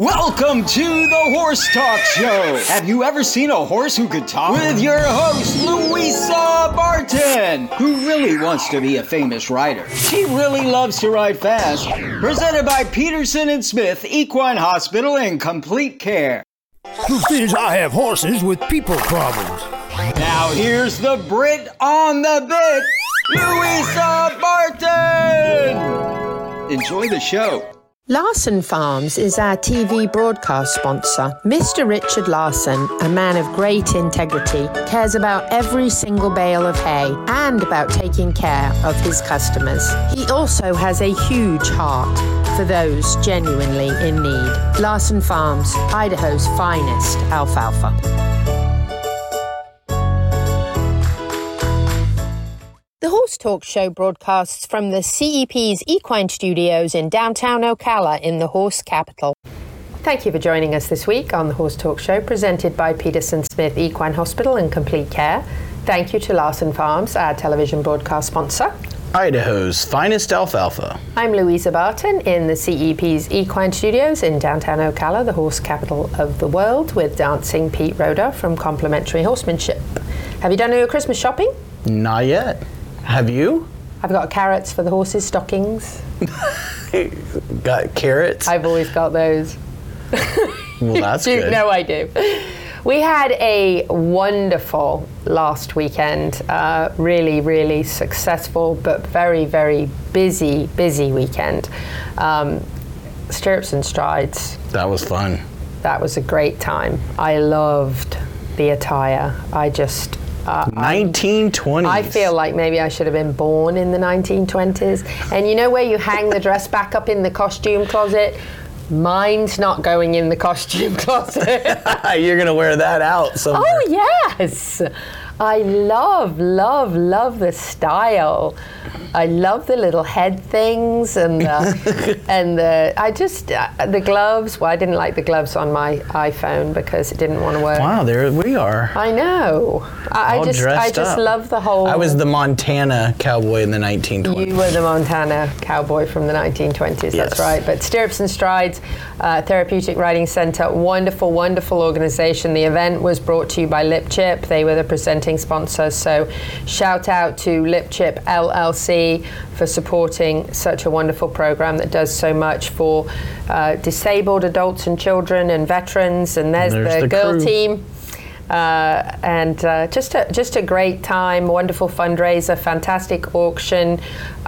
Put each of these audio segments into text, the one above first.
Welcome to the Horse Talk Show. Have you ever seen a horse who could talk? With your host, Louisa Barton, who really wants to be a famous rider. She really loves to ride fast. Presented by Peterson and Smith Equine Hospital and Complete Care. Who thinks I have horses with people problems? Now here's the Brit on the bit, Louisa Barton. Enjoy the show. Larson Farms is our TV broadcast sponsor. Mr. Richard Larson, a man of great integrity, cares about every single bale of hay and about taking care of his customers. He also has a huge heart for those genuinely in need. Larson Farms, Idaho's finest alfalfa. The Horse Talk Show broadcasts from the CEP's Equine Studios in downtown Ocala in the horse capital. Thank you for joining us this week on the Horse Talk Show, presented by Peterson Smith Equine Hospital and Complete Care. Thank you to Larson Farms, our television broadcast sponsor. Idaho's finest alfalfa. I'm Louisa Barton in the CEP's Equine Studios in downtown Ocala, the horse capital of the world, with dancing Pete Roder from Complimentary Horsemanship. Have you done your Christmas shopping? Not yet. Have you? I've got carrots for the horses' stockings. Got carrots? I've always got those. well, that's do, good. No, I do. We had a wonderful last weekend. Uh, really, really successful, but very, very busy, busy weekend. Um, stirrups and strides. That was fun. That was a great time. I loved the attire. I just. Uh, I- 1920s. I feel like maybe I should have been born in the 1920s. And you know where you hang the dress back up in the costume closet? Mine's not going in the costume closet. You're going to wear that out somewhere. oh, yes. I love, love, love the style. I love the little head things and the, and the I just uh, the gloves. Well, I didn't like the gloves on my iPhone because it didn't want to work. Wow, there we are. I know. I, I All just I just up. love the whole. I was the Montana cowboy in the 1920s. You were the Montana cowboy from the 1920s, Yes. that's right. But Stirrups and Strides uh, Therapeutic Riding Center, wonderful, wonderful organization. The event was brought to you by Lip Chip. They were the presenting sponsors. So shout out to Lip Chip LLC for supporting such a wonderful program that does so much for uh, disabled adults and children and veterans. And there's, There's the, the girl crew. team. Uh, and uh, just a, just a great time, wonderful fundraiser, fantastic auction.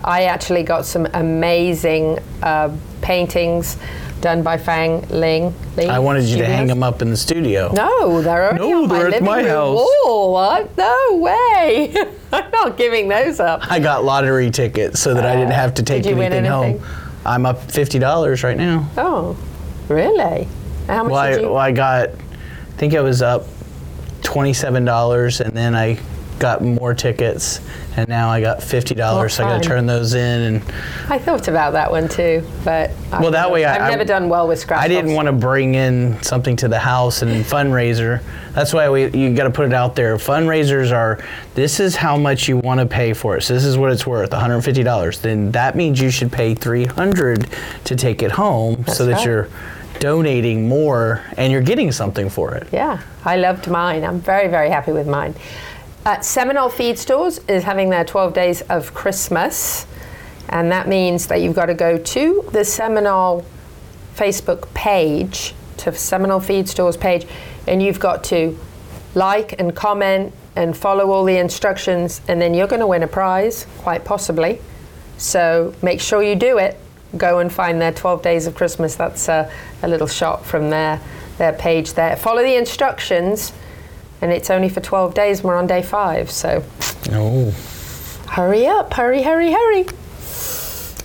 I actually got some amazing uh, paintings done by Fang Ling. Ling I wanted you to hang them up in the studio. No, they're only No, on my they're at living my room house. wall. What? No way! I'm not giving those up. I got lottery tickets so that I didn't have to take win anything home. I'm up $50 right now. Oh, really? How much Well did you? well, I got, I think I was up $27 and then I got more tickets and now I got $50. so I got to turn those in and I thought about that one too, but Well, that way I- I've I- never done well with scratch. I didn't want to bring in something to the house and fundraiser. That's why we you got to put it out there. Fundraisers are this is how much you want to pay for it. So this is what it's worth, $150. Then that means you should pay 300 to take it home so that right. you're donating more and you're getting something for it. Yeah, I loved mine. I'm very, very happy with mine. Uh, Seminole Feed Stores is having their 12 days of Christmas, and that means that you've got to go to the Seminole Facebook page, to Seminole Feed Stores page, and you've got to like and comment and follow all the instructions, and then you're going to win a prize, quite possibly. So make sure you do it. Go and find their 12 days of Christmas. That's a, a little shot from their, their page there. Follow the instructions, and it's only for 12 days. and We're on day five, so Oh, hurry up, hurry, hurry, hurry.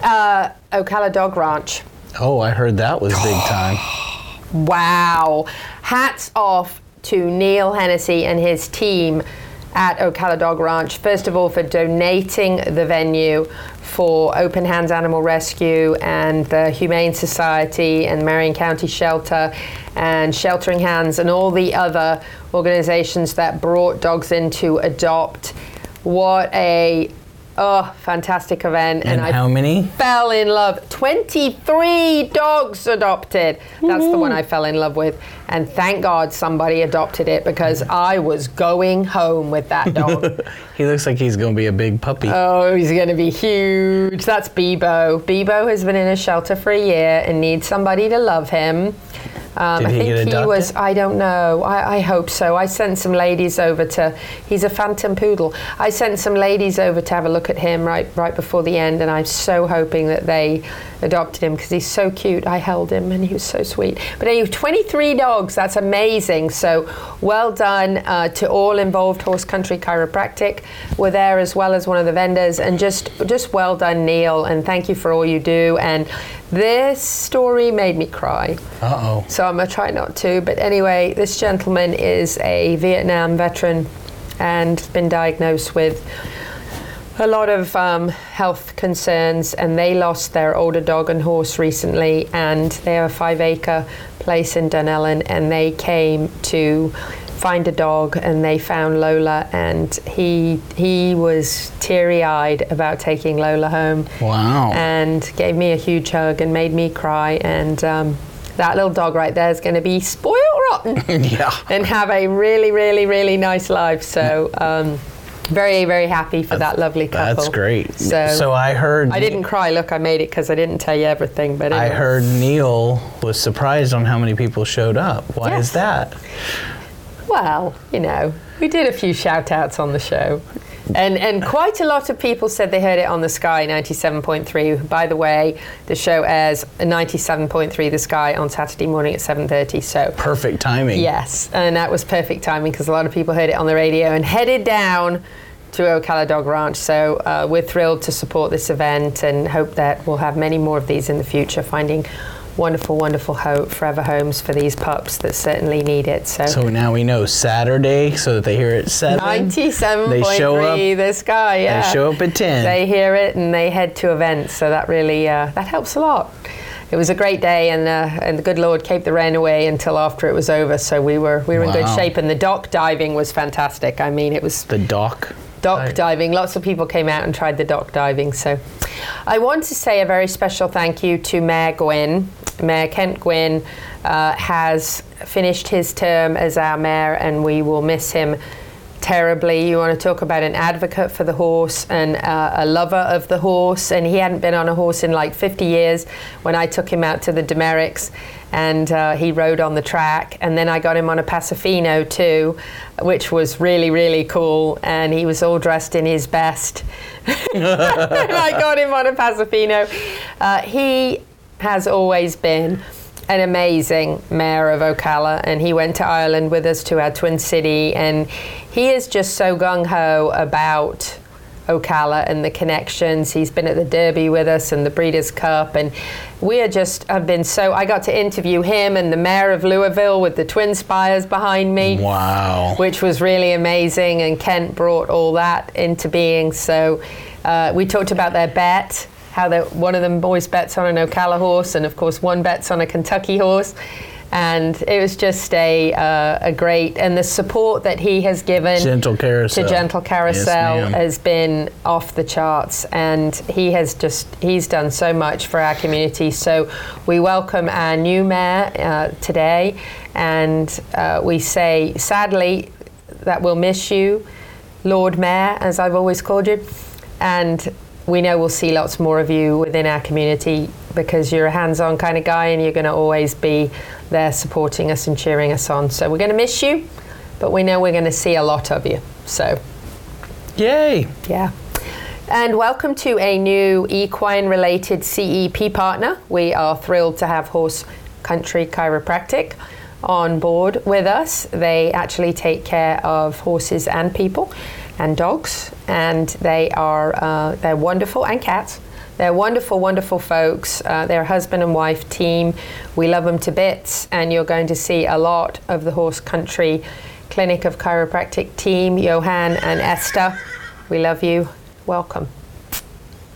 Uh, Ocala Dog Ranch. oh, I heard that was big time. Wow. Hats off to Neil Hennessy and his team at Ocala Dog Ranch. First of all, for donating the venue for Open Hands Animal Rescue and the Humane Society and Marion County Shelter and Sheltering Hands and all the other organizations that brought dogs in to adopt. What a Oh, fantastic event. And, I how many? fell in love. 23 dogs adopted. That's the one mm-hmm. I fell in love with. And thank God somebody adopted it because I was going home with that dog. He looks like he's going to be a big puppy. oh, he's going to be huge. That's Bebo. Bebo has been in a shelter for a year and needs somebody to love him. Um, Did I he think get he was, I don't know. I, I hope so. I sent some ladies over to, he's a phantom poodle. I sent some ladies over to have a look at him right, right before the end, and I'm so hoping that they adopted him because he's so cute. I held him and he was so sweet. But anyway, 23 dogs, that's amazing. So well done uh, to all involved. Horse Country Chiropractic were there as well as one of the vendors, and just, just well done, Neil, and thank you for all you do. And this story made me cry. Uh oh. So I'm going to try not to. But anyway, this gentleman is a Vietnam veteran and been diagnosed with a lot of um, health concerns. And they lost their older dog and horse recently. And they have a five acre place in Dunnellon. And they came to find a dog and they found Lola and he he was teary-eyed about taking Lola home Wow. and gave me a huge hug and made me cry. And um, that little dog right there is going to be spoiled rotten yeah. and have a really, really, really nice life. So, um, very, very happy for that lovely couple. That's great. So, So I heard. I didn't cry. Look, I made it because I didn't tell you everything. But I heard Neil was surprised on how many people showed up. Why Yes. is that? Well, you know, we did a few shout outs on the show. And, and quite a lot of people said they heard it on the Sky 97.3. By the way, the show airs 97.3 The Sky on Saturday morning at 7:30. So Perfect timing. yes, and that was perfect timing because a lot of people heard it on the radio and headed down to Ocala Dog Ranch. So uh, we're thrilled to support this event and hope that we'll have many more of these in the future. Finding wonderful, wonderful hope, forever homes for these pups that certainly need it. So. So now we know Saturday, so that they hear it seven. Ninety-seven They point show up. three. This guy, yeah. They show up at ten. They hear it and they head to events. So that really uh, that helps a lot. It was a great day, and uh, and the good Lord kept the rain away until after it was over. So we were we were in good shape, and the dock diving was fantastic. I mean, it was the dock. dock Right. diving. Lots of people came out and tried the dock diving. So I want to say a very special thank you to Mayor Guinn. Mayor Kent Guinn uh, has finished his term as our mayor, and we will miss him terribly. You want to talk about an advocate for the horse and uh, a lover of the horse, and he hadn't been on a horse in like 50 years when I took him out to the Demericks and uh, he rode on the track. And then I got him on a Paso Fino too, which was really, really cool. And he was all dressed in his best. I got him on a Paso Fino. Uh, he has always been an amazing mayor of Ocala, and he went to Ireland with us to our Twin City, and he is just so gung ho about Ocala and the connections. He's been at the Derby with us and the Breeders' Cup, and we are just have been so. I got to interview him and the mayor of Louisville with the twin spires behind me Wow. which was really amazing. And Kent brought all that into being. So uh, we talked about their bet, how that one of them boys bets on an Ocala horse, and of course one bets on a Kentucky horse. And it was just a, uh, a great, and the support that he has given Gentle Carousel. to Gentle Carousel ma'am. has been off the charts, and he has just he's done so much for our community. So we welcome our new mayor uh, today, and uh, we say sadly that we'll miss you, Lord Mayor, as I've always called you, and we know we'll see lots more of you within our community because you're a hands-on kind of guy, and you're going to always be there supporting us and cheering us on. So we're going to miss you, but we know we're going to see a lot of you. So. Yay. Yeah. And welcome to a new equine related CEP partner. We are thrilled to have Horse Country Chiropractic on board with us. They actually take care of horses and people and dogs, and they are uh, they're wonderful and cats. They're wonderful, wonderful folks. Uh, they're a husband and wife team. We love them to bits, and you're going to see a lot of the Horse Country Clinic of Chiropractic team, Johan and Esther. We love you. Welcome.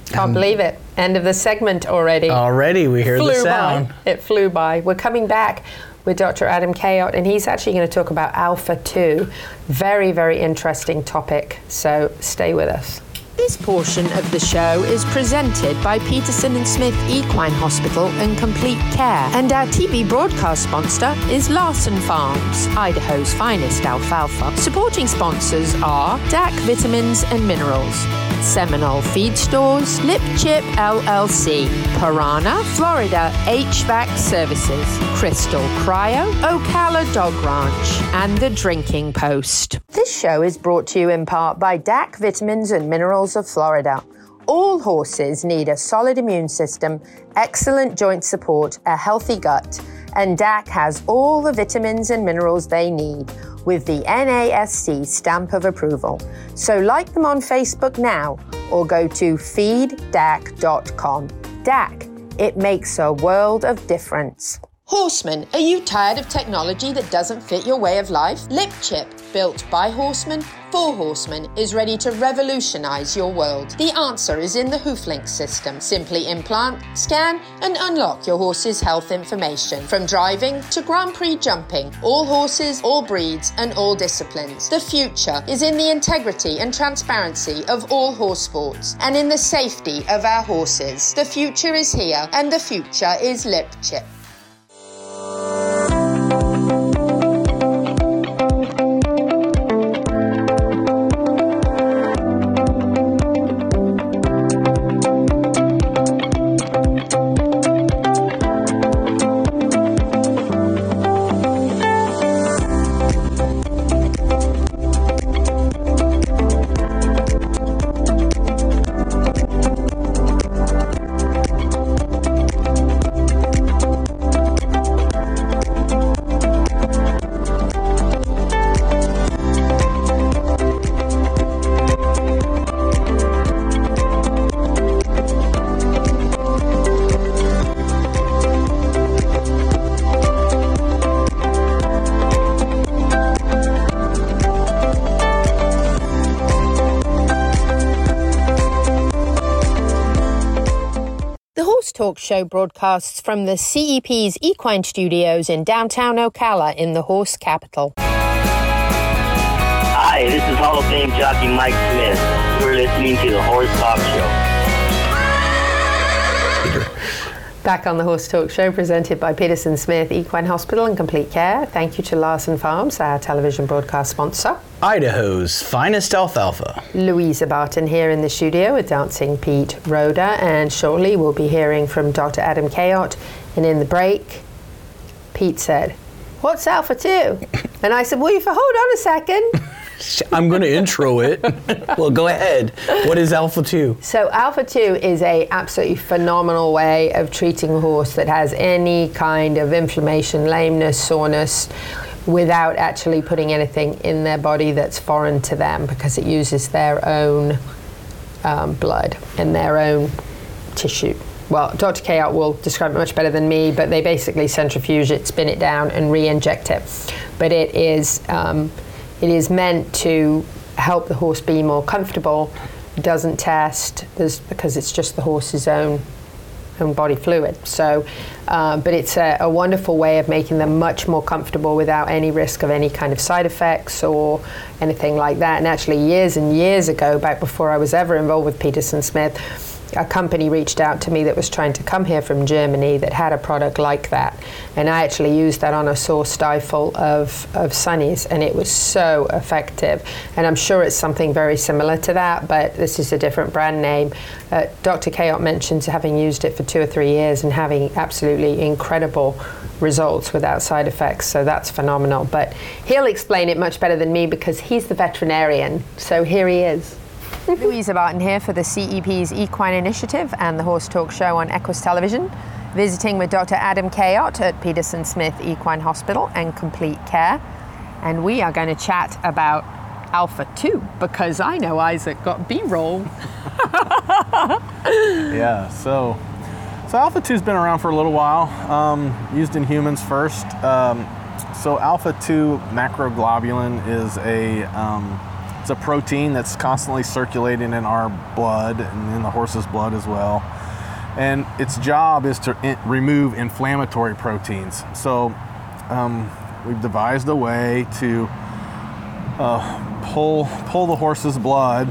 Can't believe it. End of the segment already. Already we hear the sound. by. It flew by. We're coming back with Dr. Adam Kayot, and he's actually going to talk about Alpha 2. Very, very interesting topic. So stay with us. This portion of the show is presented by Peterson and Smith Equine Hospital and Complete Care, and our TV broadcast sponsor is Larson Farms, Idaho's finest alfalfa. Supporting sponsors are DAC Vitamins and Minerals, Seminole Feed Stores, Lip Chip LLC, Piranha, Florida HVAC Services, Crystal Cryo, Ocala Dog Ranch, and The Drinking Post. This show is brought to you in part by DAC Vitamins and Minerals of Florida. All horses need a solid immune system, excellent joint support, a healthy gut, and DAC has all the vitamins and minerals they need with the NASC stamp of approval. So like them on Facebook now or go to feeddac.com. DAC, it makes a world of difference. Horseman, are you tired of technology that doesn't fit your way of life? LipChip, built by Horseman for Horseman, is ready to revolutionize your world. The answer is in the HoofLink system. Simply implant, scan, and unlock your horse's health information. From driving to Grand Prix jumping, all horses, all breeds, and all disciplines. The future is in the integrity and transparency of all horse sports and in the safety of our horses. The future is here, and the future is LipChip. Horse Talk Show broadcasts from the CEP's Equine Studios in downtown Ocala in the horse capital. Hi, this is Hall of Fame jockey Mike Smith. You're listening to the Horse Talk Show. Back on the Horse Talk Show, presented by Peterson Smith Equine Hospital and Complete Care. Thank you to Larson Farms, our television broadcast sponsor. Idaho's finest alfalfa. Louisa Barton here in the studio with Dancing Pete Rhoda, and shortly we'll be hearing from Dr. Adam Kayot. And in the break, Pete said, What's Alpha 2? And I said, Well, if you hold on a second. I'm going to intro it. well, go ahead. What is Alpha 2? So Alpha 2 is a absolutely phenomenal way of treating a horse that has any kind of inflammation, lameness, soreness without actually putting anything in their body that's foreign to them because it uses their own um, blood and their own tissue. Well, Dr. Kayot will describe it much better than me, but they basically centrifuge it, spin it down, and re-inject it. But it is um, it is meant to help the horse be more comfortable. Doesn't test because it's just the horse's own own body fluid. So, uh, but it's a, a wonderful way of making them much more comfortable without any risk of any kind of side effects or anything like that. And actually, years and years ago, back before I was ever involved with Peterson Smith, a company reached out to me that was trying to come here from Germany that had a product like that. And I actually used that on a sore stifle of, of Sunnies, and it was so effective. And I'm sure it's something very similar to that, but this is a different brand name. Uh, Dr. Kayot mentions having used it for two or three years and having absolutely incredible results without side effects, so that's phenomenal. But he'll explain it much better than me because he's the veterinarian. So here he is. Louisa Barton here for the CEP's Equine Initiative and the Horse Talk Show on Equus Television, visiting with Dr. Adam Kayot at Peterson Smith Equine Hospital and Complete Care. And we are going to chat about Alpha 2 because I know Isaac got B roll. Yeah, so so Alpha 2's been around for a little while, um, used in humans first. Um, so Alpha 2 macroglobulin is a um, it's a protein that's constantly circulating in our blood and in the horse's blood as well. And its job is to in- remove inflammatory proteins. So um, we've devised a way to uh, pull pull the horse's blood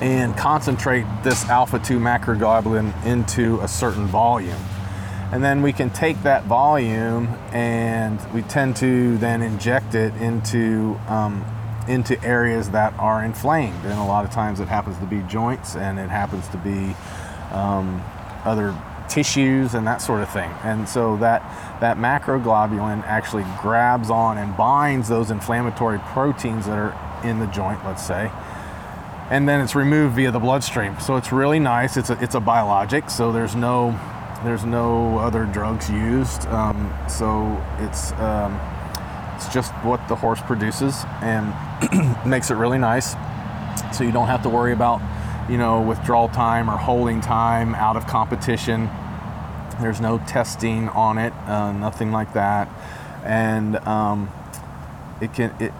and concentrate this alpha 2 macroglobulin into a certain volume. And then we can take that volume and we tend to then inject it into um, into areas that are inflamed. And a lot of times it happens to be joints and it happens to be um, other tissues and that sort of thing. And so that that macroglobulin actually grabs on and binds those inflammatory proteins that are in the joint, let's say, and then it's removed via the bloodstream. So it's really nice. It's a it's a biologic, so there's no there's no other drugs used. Um, so it's um, it's just what the horse produces and makes it really nice. So you don't have to worry about you know withdrawal time or holding time out of competition. There's no testing on it, uh, nothing like that, and um, it can it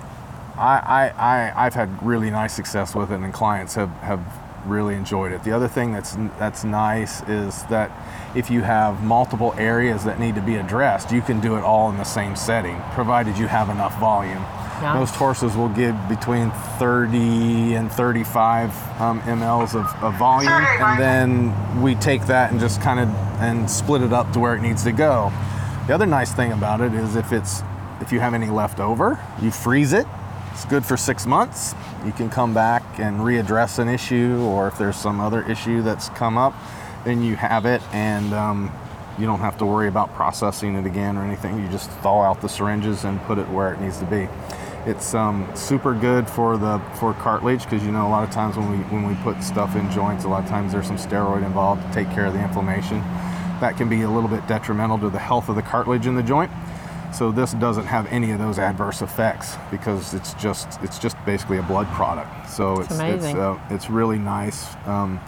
I, I, I, I've had really nice success with it, and clients have, have really enjoyed it. The other thing that's that's nice is that if you have multiple areas that need to be addressed, you can do it all in the same setting, provided you have enough volume. Yeah. Most horses will give between 30 and 35 um, mLs of, of volume, and then we take that and just kind of and split it up to where it needs to go. The other nice thing about it is if it's if you have any left over, you freeze it. It's good for six months. You can come back and readdress an issue, or if there's some other issue that's come up, then you have it, and um, you don't have to worry about processing it again or anything. You just thaw out the syringes and put it where it needs to be. It's um, super good for the for cartilage because you know a lot of times when we when we put stuff in joints, a lot of times there's some steroid involved to take care of the inflammation. That can be a little bit detrimental to the health of the cartilage in the joint. So this doesn't have any of those adverse effects because it's just it's just basically a blood product. So it's it's amazing. uh, it's really nice um,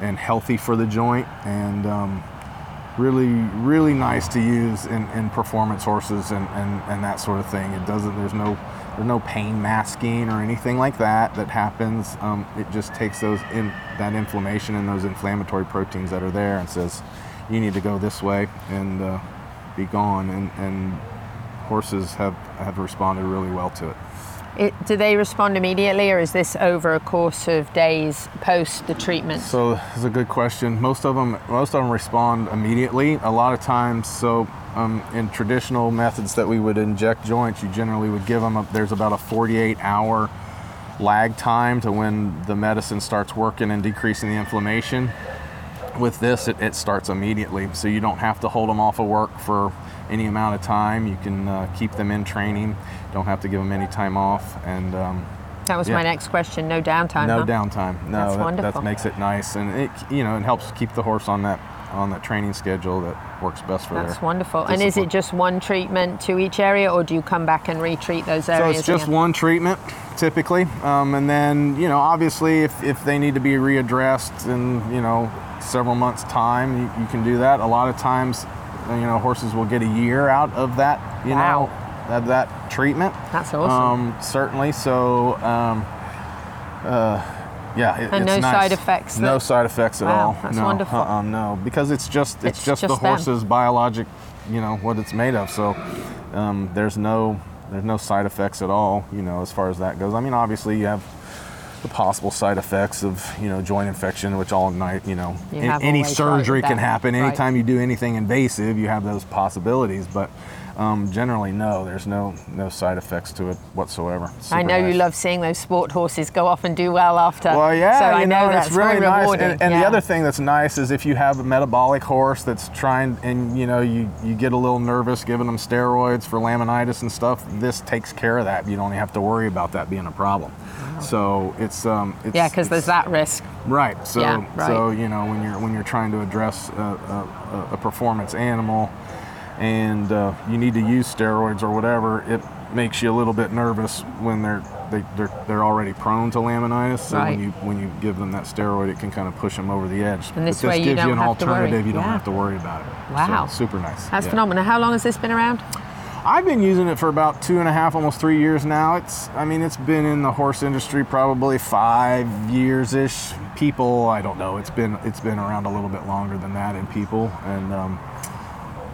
and healthy for the joint and um, really really nice to use in, in performance horses and, and, and that sort of thing. It doesn't there's no there's no pain masking or anything like that that happens. Um, it just takes those in that inflammation and those inflammatory proteins that are there and says you need to go this way and uh, be gone and, and horses have, have responded really well to it. It, do they respond immediately, or is this over a course of days post the treatment? So it's a good question. Most of them, most of them respond immediately. A lot of times, so um, in traditional methods that we would inject joints, you generally would give them. A, there's about a 48 hour lag time to when the medicine starts working and decreasing the inflammation. With this, it, it starts immediately, so you don't have to hold them off of work for any amount of time. You can uh, keep them in training. Don't have to give them any time off, and um, that was yeah. my next question. No downtime. no huh? downtime. No, That's that, wonderful. that makes it nice, and it you know it helps keep the horse on that on that training schedule that works best for them. That's wonderful. And is it just one treatment to each area, or do you come back and retreat those areas? So it's just again? one treatment typically, um, and then you know obviously if, if they need to be readdressed in you know several months time, you, you can do that. A lot of times, you know horses will get a year out of that you Wow. know of that treatment. That's awesome. Um, certainly. So. Um, uh, yeah, it, And it's no nice. side effects No side effects at Wow, all. that's no, wonderful. Uh-uh, no, because it's just it's, It's just, the them. horse's biologic, you know, what it's made of. So um, there's no there's no side effects at all. You know, as far as that goes. I mean, obviously you have the possible side effects of you know joint infection, which all night you know You an- any surgery can happen. right. Anytime you do anything invasive, you have those possibilities. But um, generally, no, there's no no side effects to it whatsoever. I know you love seeing those sport horses go off and do well after. Well, yeah, so I you know, know, that's it's really nice. rewarding. And, and the other thing that's nice is if you have a metabolic horse that's trying, and you know, you you get a little nervous giving them steroids for laminitis and stuff. This takes care of that. You don't have to worry about that being a problem. So it's um, it's, yeah, because there's that risk. Right. So Yeah, right. so you know when you're when you're trying to address a, a, a performance animal, and uh, you need to use steroids or whatever, it makes you a little bit nervous when they're they, they're they're already prone to laminitis. So Right. when you when you give them that steroid, it can kind of push them over the edge. And this but way this you gives you don't an have to worry. alternative. You don't Yeah. have to worry about it. Wow. So, super nice. That's Yeah. phenomenal. How long has this been around? I've been using it for about two and a half, almost three years now. It's, I mean, it's been in the horse industry probably five years ish. People, I don't know. It's been it's been around a little bit longer than that in people, and um,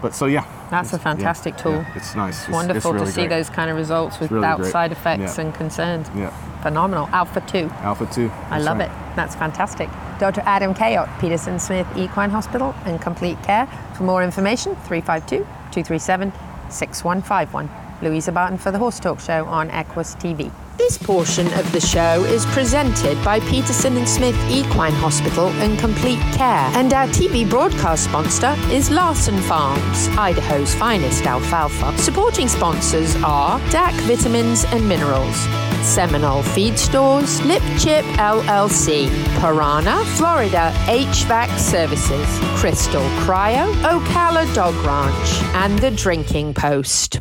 but so yeah. That's a It's- yeah, fantastic tool. yeah, it's nice. It's- it's Wonderful really to see great. those kind of results without great. side effects Yeah. and concerns. Yeah. Phenomenal. Alpha 2. Alpha two. I love right. it. That's fantastic. Dr. Adam Kayot, Peterson Smith Equine Hospital and Complete Care. For more information, 352 237 6151. Louisa Barton for the Horse Talk Show on Equus TV. This portion of the show is presented by Peterson and Smith Equine Hospital and Complete Care. And our TV broadcast sponsor is Larson Farms, Idaho's finest alfalfa. Supporting sponsors are DAC Vitamins and Minerals, Seminole Feed Stores, Lip Chip LLC, Piranha, Florida HVAC Services, Crystal Cryo, Ocala Dog Ranch, and The Drinking Post.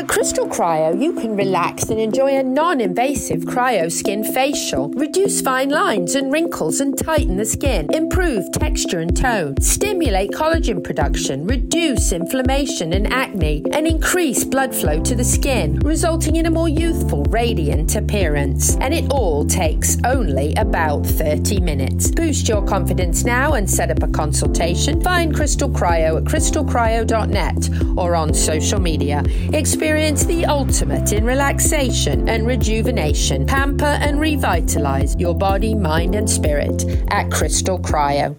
At Crystal Cryo, you can relax and enjoy a non invasive cryo skin facial. Reduce fine lines and wrinkles and tighten the skin. Improve texture and tone. Stimulate collagen production. Reduce inflammation and acne. And increase blood flow to the skin, resulting in a more youthful, radiant appearance. And it all takes only about 30 minutes. Boost your confidence now and set up a consultation. Find Crystal Cryo at crystalcryo.net or on social media. Experience the ultimate in relaxation and rejuvenation. Pamper and revitalize your body, mind, and spirit at Crystal Cryo.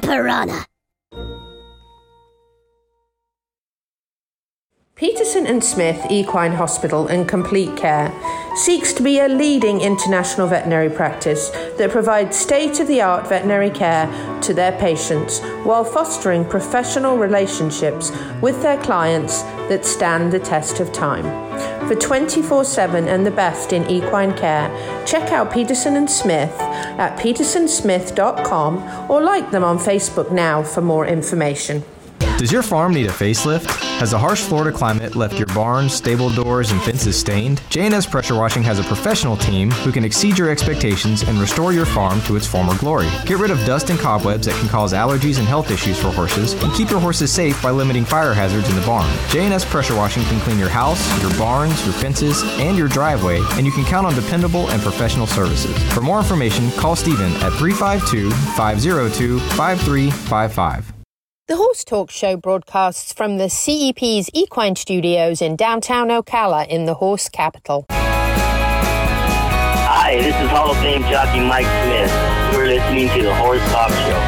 piranha. Peterson and Smith Equine Hospital and Complete Care seeks to be a leading international veterinary practice that provides state of the art veterinary care to their patients while fostering professional relationships with their clients that stand the test of time. For 24 7 and the best in equine care, check out Peterson and Smith at petersonsmith.com or like them on Facebook now for more information. Does your farm need a facelift? Has the harsh Florida climate left your barns, stable doors, and fences stained? J&S Pressure Washing has a professional team who can exceed your expectations and restore your farm to its former glory. Get rid of dust and cobwebs that can cause allergies and health issues for horses, and keep your horses safe by limiting fire hazards in the barn. J&S Pressure Washing can clean your house, your barns, your fences, and your driveway, and you can count on dependable and professional services. For more information, call Stephen at 352 502 5355. The Horse Talk Show broadcasts from the CEP's Equine Studios in downtown Ocala in the horse capital. Hi, this is Hall of Fame jockey Mike Smith. You're listening to the Horse Talk Show.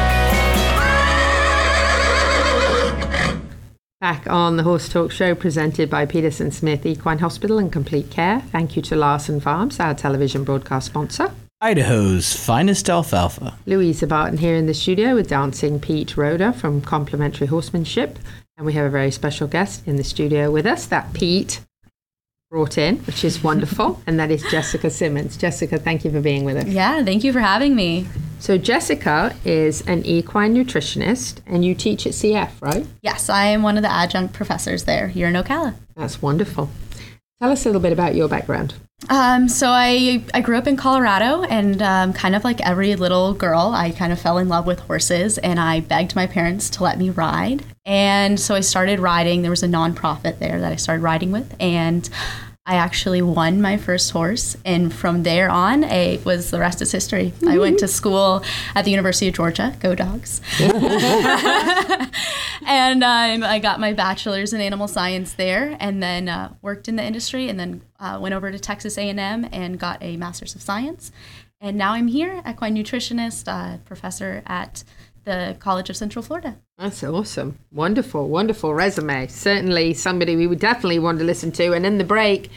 Back on the Horse Talk Show presented by Peterson Smith Equine Hospital and Complete Care. Thank you to Larson Farms, our television broadcast sponsor. Idaho's finest alfalfa. Louisa Barton here in the studio with Dancing Pete Rhoda from Complimentary Horsemanship. And we have a very special guest in the studio with us that Pete brought in, which is wonderful. and that is Jessica Simmons. Jessica, thank you for being with us. Yeah, thank you for having me. So, Jessica is an equine nutritionist and you teach at CF, right? Yes, I am one of the adjunct professors there here in Ocala. That's wonderful. Tell us a little bit about your background. Um, so I I grew up in Colorado, and um, kind of like every little girl, I kind of fell in love with horses, and I begged my parents to let me ride. And so I started riding. There was a nonprofit there that I started riding with, and I actually won my first horse. And from there on, it was the rest is history. I went to school at the University of Georgia. Go dogs! and um, I got my bachelor's in animal science there, and then uh, worked in the industry, and then uh, went over to Texas A&M and got a master's of science. And now I'm here, equine nutritionist, uh, professor at the College of Central Florida. That's awesome. Wonderful, wonderful resume. Certainly somebody we would definitely want to listen to. And in the break,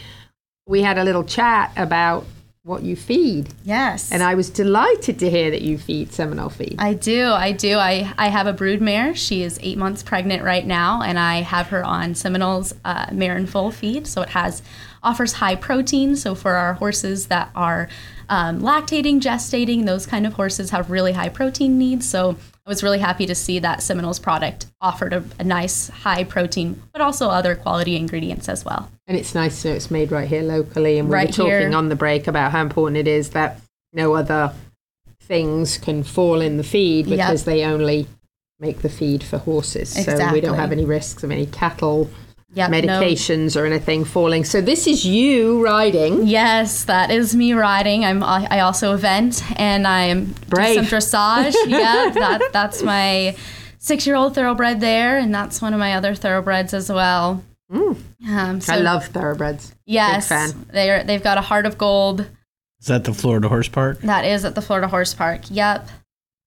we had a little chat about what you feed. Yes. And I was delighted to hear that you feed Seminole feed. I do. I do. I, I have a brood mare. She is eight months pregnant right now, and I have her on Seminole's uh, Mare and Foal feed. So it has offers high protein. So for our horses that are um, lactating, gestating, those kind of horses have really high protein needs. So I was really happy to see that Seminole's product offered a, a nice high protein, but also other quality ingredients as well. And it's nice to know it's made right here locally. And we Right were talking here. on the break about how important it is that no other things can fall in the feed Yep. because they only make the feed for horses. So we don't have any risks of any cattle Yep, no- medications or anything falling. So this is you riding. Yes, that is me riding. I'm. I also event and I'm do Brave. some dressage. yeah, that that's my six-year-old thoroughbred there, and that's one of my other thoroughbreds as well. Um, so I love thoroughbreds. Yes, they're they've got a heart of gold. Is that the Florida Horse Park? That is at the Florida Horse Park. Yep,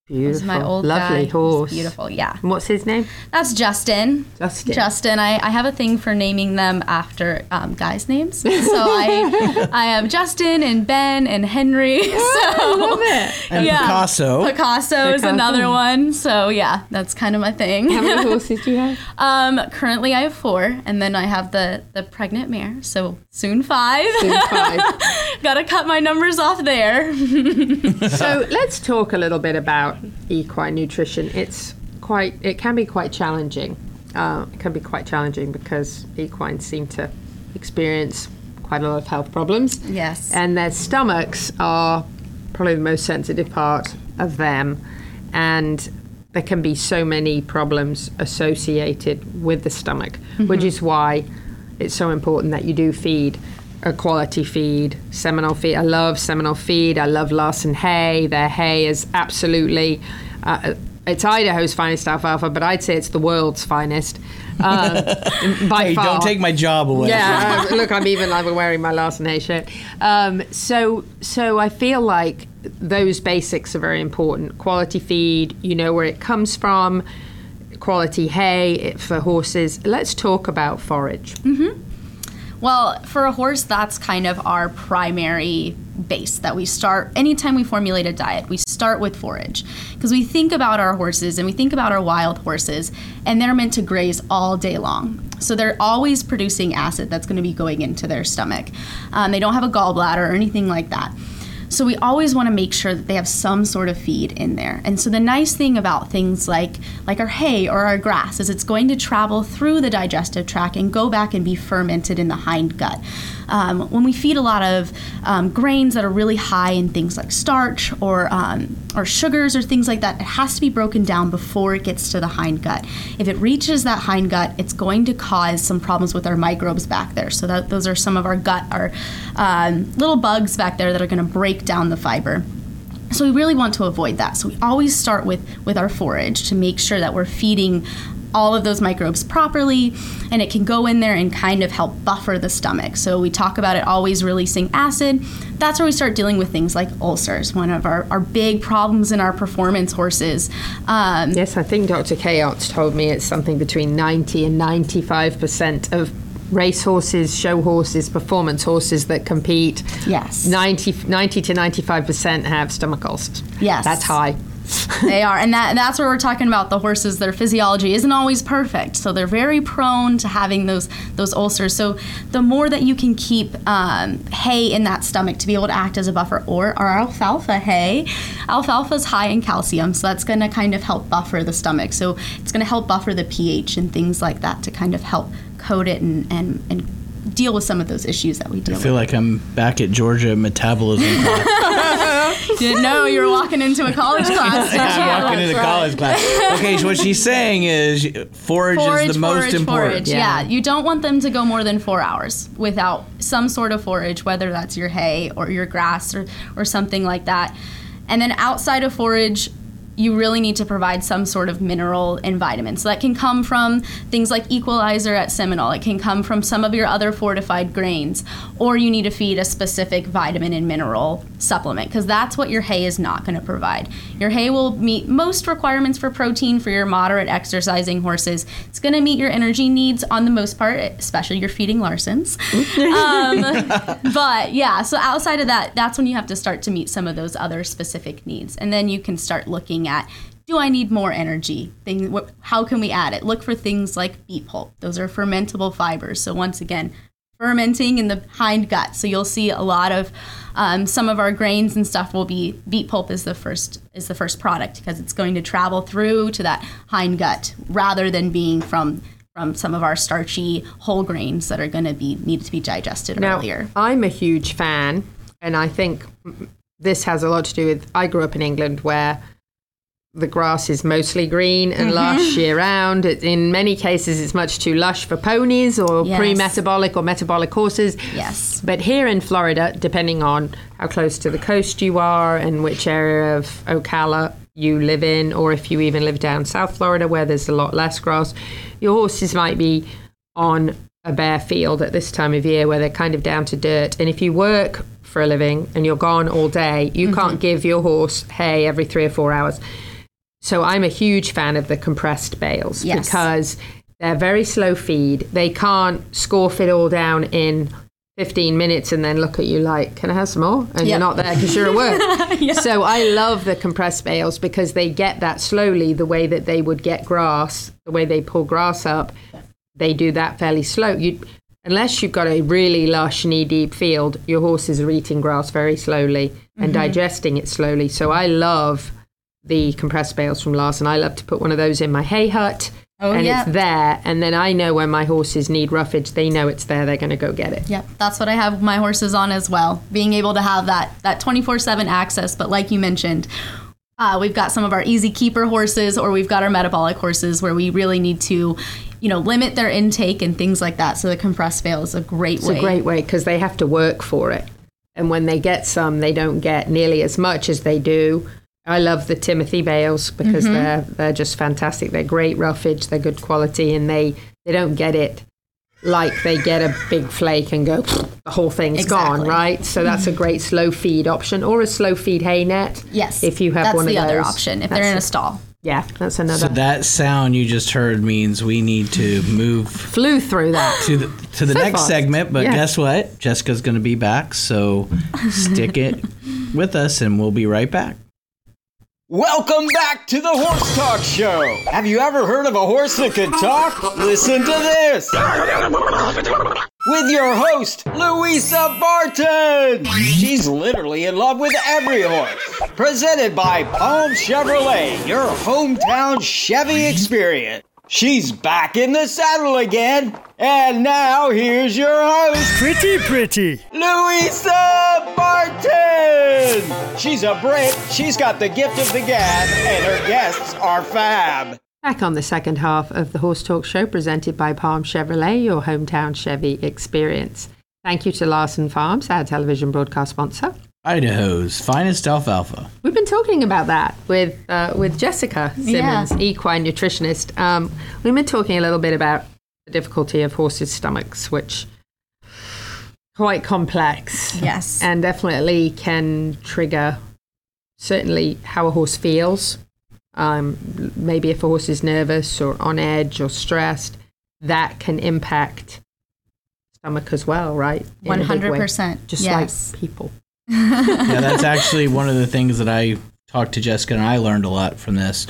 Beautiful. this is my old Lovely guy. He's horse. Beautiful. Yeah, And what's his name? that's Justin. Justin. Justin. I, I have a thing for naming them after um, guys' names. So I I have Justin and Ben and Henry. so I love it. And Yeah. Picasso. Picasso is another one. So yeah, that's kind of my thing. How many horses do you have? um, currently I have four, and then I have the the pregnant mare. So soon five. Soon five. Gotta cut my numbers off there. so let's talk a little bit about equine nutrition. It's quite, it can be quite challenging. Uh, it can be quite challenging because equines seem to experience quite a lot of health problems. Yes. And their stomachs are probably the most sensitive part of them. And there can be so many problems associated with the stomach, which is why it's so important that you do feed a quality feed, Seminole feed. I love Seminole feed. I love Larson Hay. Their hay is absolutely. Uh, it's Idaho's finest alfalfa, but I'd say it's the world's finest um, by Hey, far. don't take my job away. Yeah, uh, look, I'm even I'm wearing my Larson Hay shirt. Um, so, so I feel like those basics are very important. Quality feed, you know where it comes from. Quality hay for horses. Let's talk about forage. Well, for a horse, that's kind of our primary base that we start anytime we formulate a diet. We start with forage because we think about our horses and we think about our wild horses, and they're meant to graze all day long. So they're always producing acid that's going to be going into their stomach. Um, they don't have a gallbladder or anything like that. So we always want to make sure that they have some sort of feed in there. And so the nice thing about things like like our hay or our grass is it's going to travel through the digestive tract and go back and be fermented in the hind gut. Um, when we feed a lot of um, grains that are really high in things like starch or um, or sugars or things like that, it has to be broken down before it gets to the hind gut. If it reaches that hind gut, it's going to cause some problems with our microbes back there. So that those are some of our gut, our um, little bugs back there that are going to break down the fiber. So we really want to avoid that. So we always start with with our forage to make sure that we're feeding all of those microbes properly and it can go in there and kind of help buffer the stomach. So we talk about it always releasing acid. That's where we start dealing with things like ulcers, one of our, our big problems in our performance horses. Um, Yes, I think Dr. Chaos told me it's something between 90 and 95 percent of race horses, show horses, performance horses that compete. Yes. 90, 90 to 95 percent have stomach ulcers. Yes. That's high. they are and that that's where we're talking about the horses their physiology isn't always perfect so they're very prone to having those those ulcers so the more that you can keep um, hay in that stomach to be able to act as a buffer or our alfalfa hay alfalfa is high in calcium so that's going to kind of help buffer the stomach so it's going to help buffer the ph and things like that to kind of help coat it and and, and deal with some of those issues that we deal with. I feel with like I'm back at Georgia metabolism. didn't know you were walking into a college class did you? walking into college class. Okay, so what she's saying is forage, is the most important. Forage. Yeah. you don't want them to go more than four hours without some sort of forage, whether that's your hay or your grass or, or something like that. And then outside of forage, you really need to provide some sort of mineral and vitamin. So that can come from things like Equalizer at Seminole. It can come from some of your other fortified grains, or you need to feed a specific vitamin and mineral supplement because that's what your hay is not going to provide. Your hay will meet most requirements for protein for your moderate exercising horses. It's going to meet your energy needs on the most part, especially your feeding Larsons. um, but yeah, so outside of that, that's when you have to start to meet some of those other specific needs. And then you can start looking at do I need more energy? Thing, how can we add it? Look for things like beet pulp. Those are fermentable fibers. So once again, fermenting in the hind gut. So you'll see a lot of um, some of our grains and stuff will be beet pulp is the first is the first product because it's going to travel through to that hind gut rather than being from from some of our starchy whole grains that are going to be needed to be digested Now, earlier. I'm a huge fan, and I think this has a lot to do with. I grew up in England where the grass is mostly green and Mm-hmm. lush year round. It, in many cases, it's much too lush for ponies or Yes. pre metabolic or metabolic horses. Yes. But here in Florida, depending on how close to the coast you are and which area of Ocala you live in, or if you even live down South Florida where there's a lot less grass, your horses might be on a bare field at this time of year where they're kind of down to dirt. And if you work for a living and you're gone all day, you can't give your horse hay every three or four hours. So I'm a huge fan of the compressed bales Yes. because they're very slow feed. They can't scorf it all down in 15 minutes and then look at you like, can I have some more? And Yep. you're not there because you're at work. So I love the compressed bales because they get that slowly the way that they would get grass, the way they pull grass up. They do that fairly slow. You, unless you've got a really lush, knee deep field, your horses are eating grass very slowly and Mm-hmm. digesting it slowly. So I love the compressed bales from Larson. I love to put one of those in my hay hut. Oh, and yeah. it's there. And then I know when my horses need roughage, they know it's there. They're going to go get it. Yep, that's what I have my horses on as well. Being able to have that that 24/7 access, but like you mentioned, uh, we've got some of our easy keeper horses, or we've got our metabolic horses where we really need to, you know, limit their intake and things like that. So the compressed bale is a great It's way. a great way because they have to work for it. And when they get some, they don't get nearly as much as they do. I love the Timothy bales because Mm-hmm. they're they're just fantastic. They're great roughage, they're good quality, and they they don't get it like they get a big flake and go the whole thing's gone, Exactly. Mm-hmm. right? So that's a great slow feed option or a slow feed hay net. Yes, if you have that's one the of other option if That's they're in a- a stall. Yeah, that's another. So that sound you just heard means we need to move flew through that. to the to the So next fast. segment. But Yeah. guess what? Jessica's going to be back, so stick it with us, and we'll be right back. Welcome back to the Horse Talk Show. Have you ever heard of a horse that could talk? Listen to this. With your host, Louisa Barton. She's literally in love with every horse. Presented by Palm Chevrolet, your hometown Chevy experience. She's back in the saddle again. And now here's your host, Pretty, pretty. Louisa Barton! She's a Brit, she's got the gift of the gab, and her guests are fab. Back on the second half of the Horse Talk Show presented by Palm Chevrolet, your hometown Chevy experience. Thank you to Larson Farms, our television broadcast sponsor. Idaho's finest alfalfa. We've been talking about that with uh, with Jessica Simmons, Yeah. equine nutritionist. Um, we've been talking a little bit about the difficulty of horses' stomachs, which quite complex. Yes. and definitely can trigger certainly how a horse feels. Um, maybe if a horse is nervous or on edge or stressed, that can impact stomach as well, right? In a big way. 100%, Just yes. like people. yeah, that's actually one of the things that I talked to Jessica and I learned a lot from this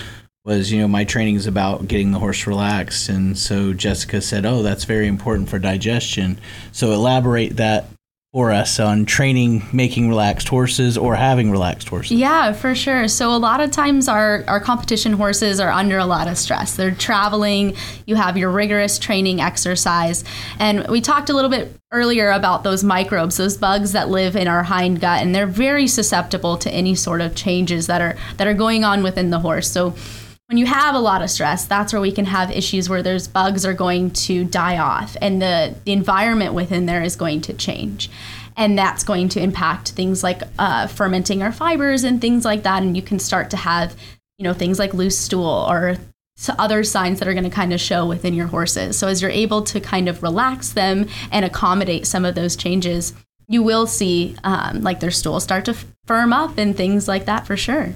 was, you know, my training is about getting the horse relaxed. And so Jessica said, oh, that's very important for digestion. So elaborate that for us on training, making relaxed horses or having relaxed horses. Yeah, for sure. So a lot of times our, our competition horses are under a lot of stress. They're traveling, you have your rigorous training exercise. And we talked a little bit earlier about those microbes, those bugs that live in our hind gut, and they're very susceptible to any sort of changes that are that are going on within the horse. So when you have a lot of stress, that's where we can have issues where those bugs are going to die off and the, the environment within there is going to change. And that's going to impact things like uh, fermenting our fibers and things like that. And you can start to have, you know, things like loose stool or other signs that are going to kind of show within your horses. So as you're able to kind of relax them and accommodate some of those changes, you will see um, like their stools start to firm up and things like that for sure.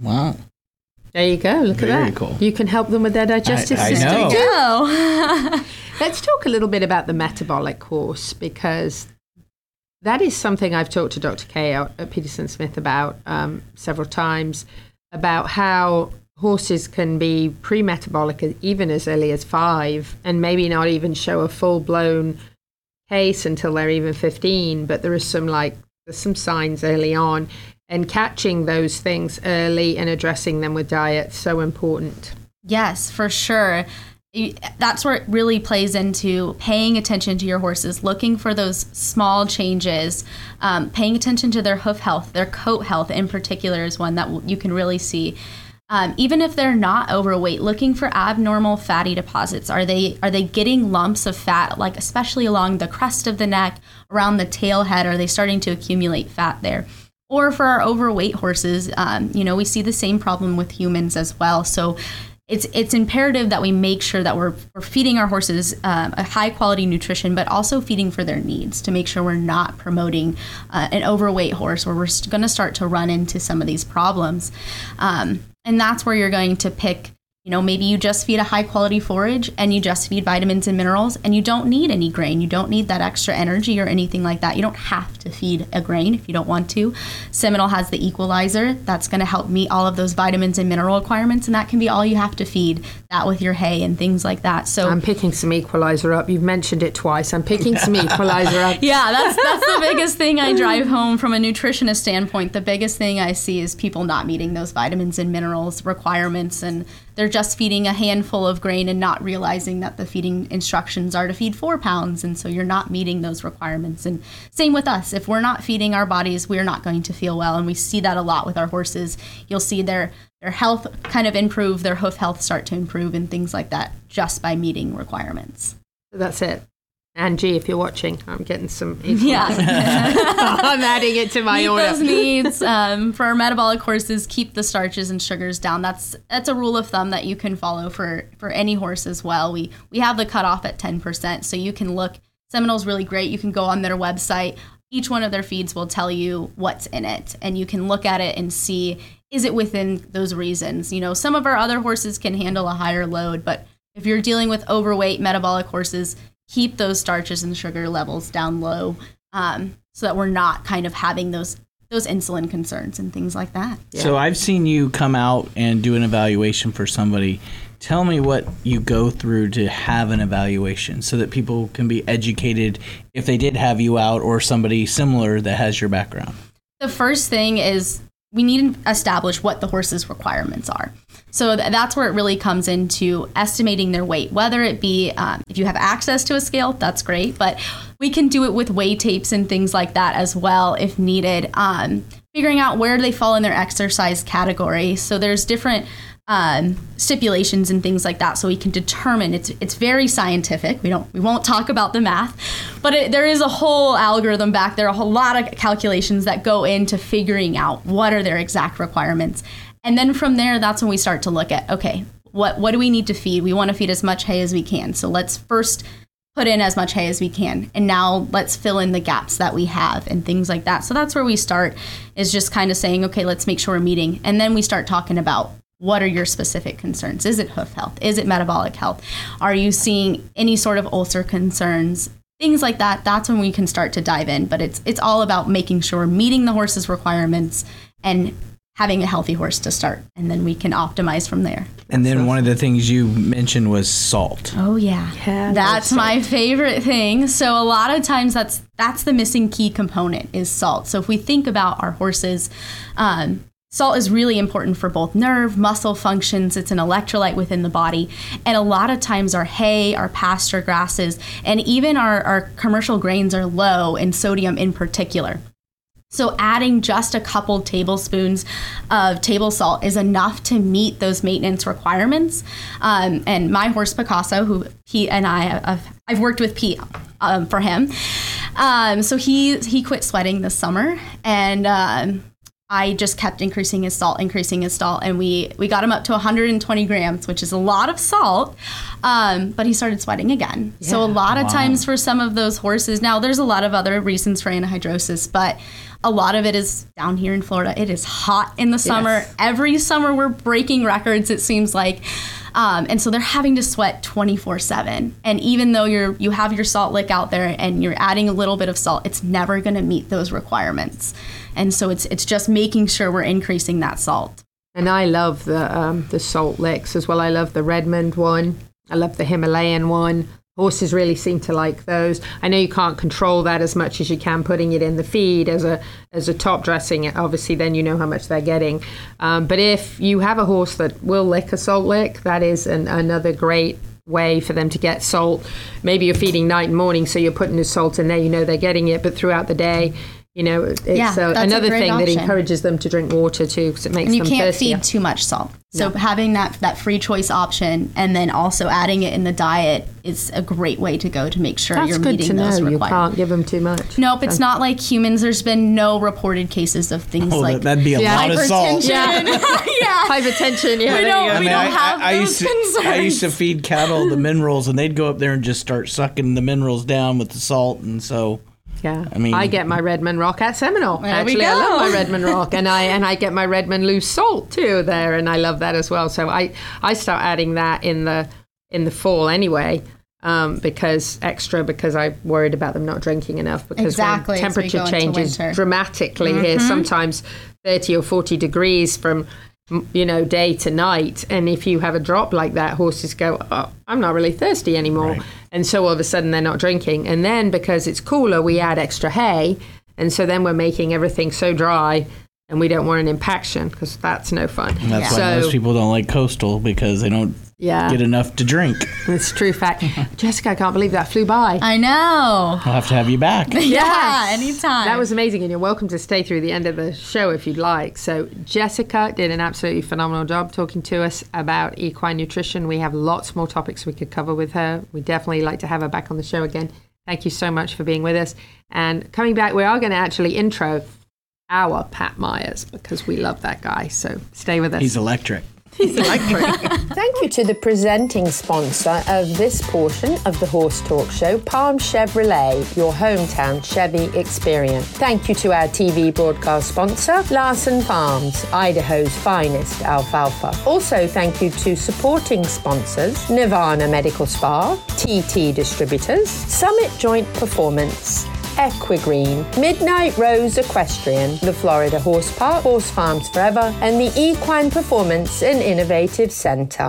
Wow. There you go. Look Very at that. cool. You can help them with their digestive I system know. too. Let's talk a little bit about the metabolic horse because that is something I've talked to Dr. Kay out at Peterson Smith about um, several times about how horses can be pre metabolic even as early as five and maybe not even show a full blown case until they're even 15. But there is some like, there's some signs early on. And catching those things early and addressing them with diet so important. Yes, for sure. That's where it really plays into paying attention to your horses, looking for those small changes, um, paying attention to their hoof health, their coat health in particular is one that you can really see. Um, even if they're not overweight, looking for abnormal fatty deposits. Are they are they getting lumps of fat, like especially along the crest of the neck, around the tail head? Are they starting to accumulate fat there? Or for our overweight horses, um, you know, we see the same problem with humans as well. So it's it's imperative that we make sure that we're, we're feeding our horses um, a high quality nutrition, but also feeding for their needs to make sure we're not promoting uh, an overweight horse where we're going to start to run into some of these problems. Um, and that's where you're going to pick. You know, maybe you just feed a high quality forage and you just feed vitamins and minerals and you don't need any grain. You don't need that extra energy or anything like that. You don't have to feed a grain if you don't want to. Seminole has the equalizer that's going to help meet all of those vitamins and mineral requirements, and that can be all you have to feed that with your hay and things like that. So I'm picking some equalizer up. You've mentioned it twice. I'm picking some equalizer up. yeah, that's that's the biggest thing I drive home from a nutritionist standpoint. The biggest thing I see is people not meeting those vitamins and minerals requirements and they're just feeding a handful of grain and not realizing that the feeding instructions are to feed four pounds and so you're not meeting those requirements. And same with us. If we're not feeding our bodies we're not going to feel well and we see that a lot with our horses. You'll see their their health kind of improve their hoof health start to improve and things like that just by meeting requirements. That's it. Angie, if you're watching, I'm getting some Yeah. I'm adding it to my meet order. those needs um, for our metabolic horses. Keep the starches and sugars down. That's that's a rule of thumb that you can follow for for any horse as well. We we have the cutoff at ten percent, so you can look. Seminole's really great. You can go on their website. Each one of their feeds will tell you what's in it, and you can look at it and see is it within those reasons. You know, some of our other horses can handle a higher load, but if you're dealing with overweight metabolic horses, keep those starches and sugar levels down low um, so that we're not kind of having those those insulin concerns and things like that. So I've seen you come out and do an evaluation for somebody. Tell me what you go through to have an evaluation so that people can be educated if they did have you out or somebody similar that has your background. The first thing is we need to establish what the horse's requirements are. So th- that's where it really comes into estimating their weight, whether it be um, if you have access to a scale, that's great, but we can do it with weigh tapes and things like that as well if needed. Um, figuring out where they fall in their exercise category. So there's different um, stipulations and things like that, so we can determine. It's it's very scientific. We don't we won't talk about the math, but it, there is a whole algorithm back there, a whole lot of calculations that go into figuring out what are their exact requirements, and then from there, that's when we start to look at okay, what what do we need to feed? We want to feed as much hay as we can. So let's first put in as much hay as we can. And now let's fill in the gaps that we have and things like that. So that's where we start is just kind of saying okay let's make sure we're meeting. And then we start talking about what are your specific concerns? Is it hoof health? Is it metabolic health? Are you seeing any sort of ulcer concerns? Things like that. That's when we can start to dive in. But it's it's all about making sure meeting the horse's requirements and having a healthy horse to start and then we can optimize from there And then one of the things you mentioned was salt. Oh yeah. Yeah, That's my favorite thing. So a lot of times that's that's the missing key component is salt. So if we think about our horses, um, salt is really important for both nerve, muscle functions. It's an electrolyte within the body. And a lot of times our hay, our pasture grasses, and even our, our commercial grains are low in sodium in particular. So adding just a couple tablespoons of table salt is enough to meet those maintenance requirements. Um, and my horse Picasso, who Pete and I have, I've worked with Pete um, for him. Um, so he he quit sweating this summer, and um, I just kept increasing his salt, increasing his salt, and we we got him up to 120 grams, which is a lot of salt. Um, but he started sweating again. So a lot of times for some of those horses, now there's a lot of other reasons for anhidrosis, but a lot of it is down here in Florida. It is hot in the summer. Yes. Every summer we're breaking records. It seems like. Um, and so they're having to sweat 24/7. And even though you're you have your salt lick out there and you're adding a little bit of salt, it's never going to meet those requirements. And so it's it's just making sure we're increasing that salt. And I love the um, the salt licks as well. I love the Redmond one. I love the Himalayan one. Horses really seem to like those. I know you can't control that as much as you can putting it in the feed as a as a top dressing. Obviously, then you know how much they're getting. Um, but if you have a horse that will lick a salt lick, that is an, another great way for them to get salt. Maybe you're feeding night and morning, so you're putting the salt in there. You know they're getting it, but throughout the day. You know, it's Yeah, uh, that's a another great thing that encourages them to drink water too, because it makes And you them can't thirstier. feed too much salt. So having that that free choice option and then also adding it in the diet is a great way to go to make sure That's you're good meeting to know. those You can't give them too much. Nope, it's not like humans. There's been no reported cases of things Oh, like that- that'd be a Yeah. lot of salt. hypertension. yeah. Hypertension, yeah. We there you don't- we I mean, don't I, have I, I those used to, I used to feed cattle the minerals, and they'd go up there and just start sucking the minerals down with the salt, and so Yeah, I mean- I get my Redmond Rock at Seminole. There we Actually, I love my Redmond Rock, and I and I get my Redmond loose salt too there, and I love that as well. So I I start adding that in the in the fall anyway. Um, because extra because I'm worried about them not drinking enough because Exactly, when temperature go into changes winter. dramatically here sometimes 30 or 40 degrees from m- you know day to night and if you have a drop like that horses go oh, I'm not really thirsty anymore. And so all of a sudden they're not drinking. And then because it's cooler we add extra hay. And so then we're making everything so dry and we don't want an impaction because that's no fun. And that's so why most people don't like coastal because they don't yeah get enough to drink. it's true fact Jessica I can't believe that flew by I know. I'll have to have you back. Yeah, Yes. anytime. That was amazing, and you're welcome to stay through the end of the show if you'd like. So, Jessica did an absolutely phenomenal job talking to us about equine nutrition. We have lots more topics we could cover with her. We definitely like to have her back on the show again. Thank you so much for being with us. And coming back, we are going to actually intro our Pat Myers because we love that guy. So, stay with us. He's electric. Thank you to the presenting sponsor of this portion of the Horse Talk Show, Palm Chevrolet, your hometown Chevy experience. Thank you to our TV broadcast sponsor, Larson Farms, Idaho's finest alfalfa. Also, thank you to supporting sponsors, Nirvana Medical Spa, TT Distributors, Summit Joint Performance, Equigreen, Midnight Rose Equestrian, the Florida Horse Park, Horse Farms Forever, and the Equine Performance and Innovative Center.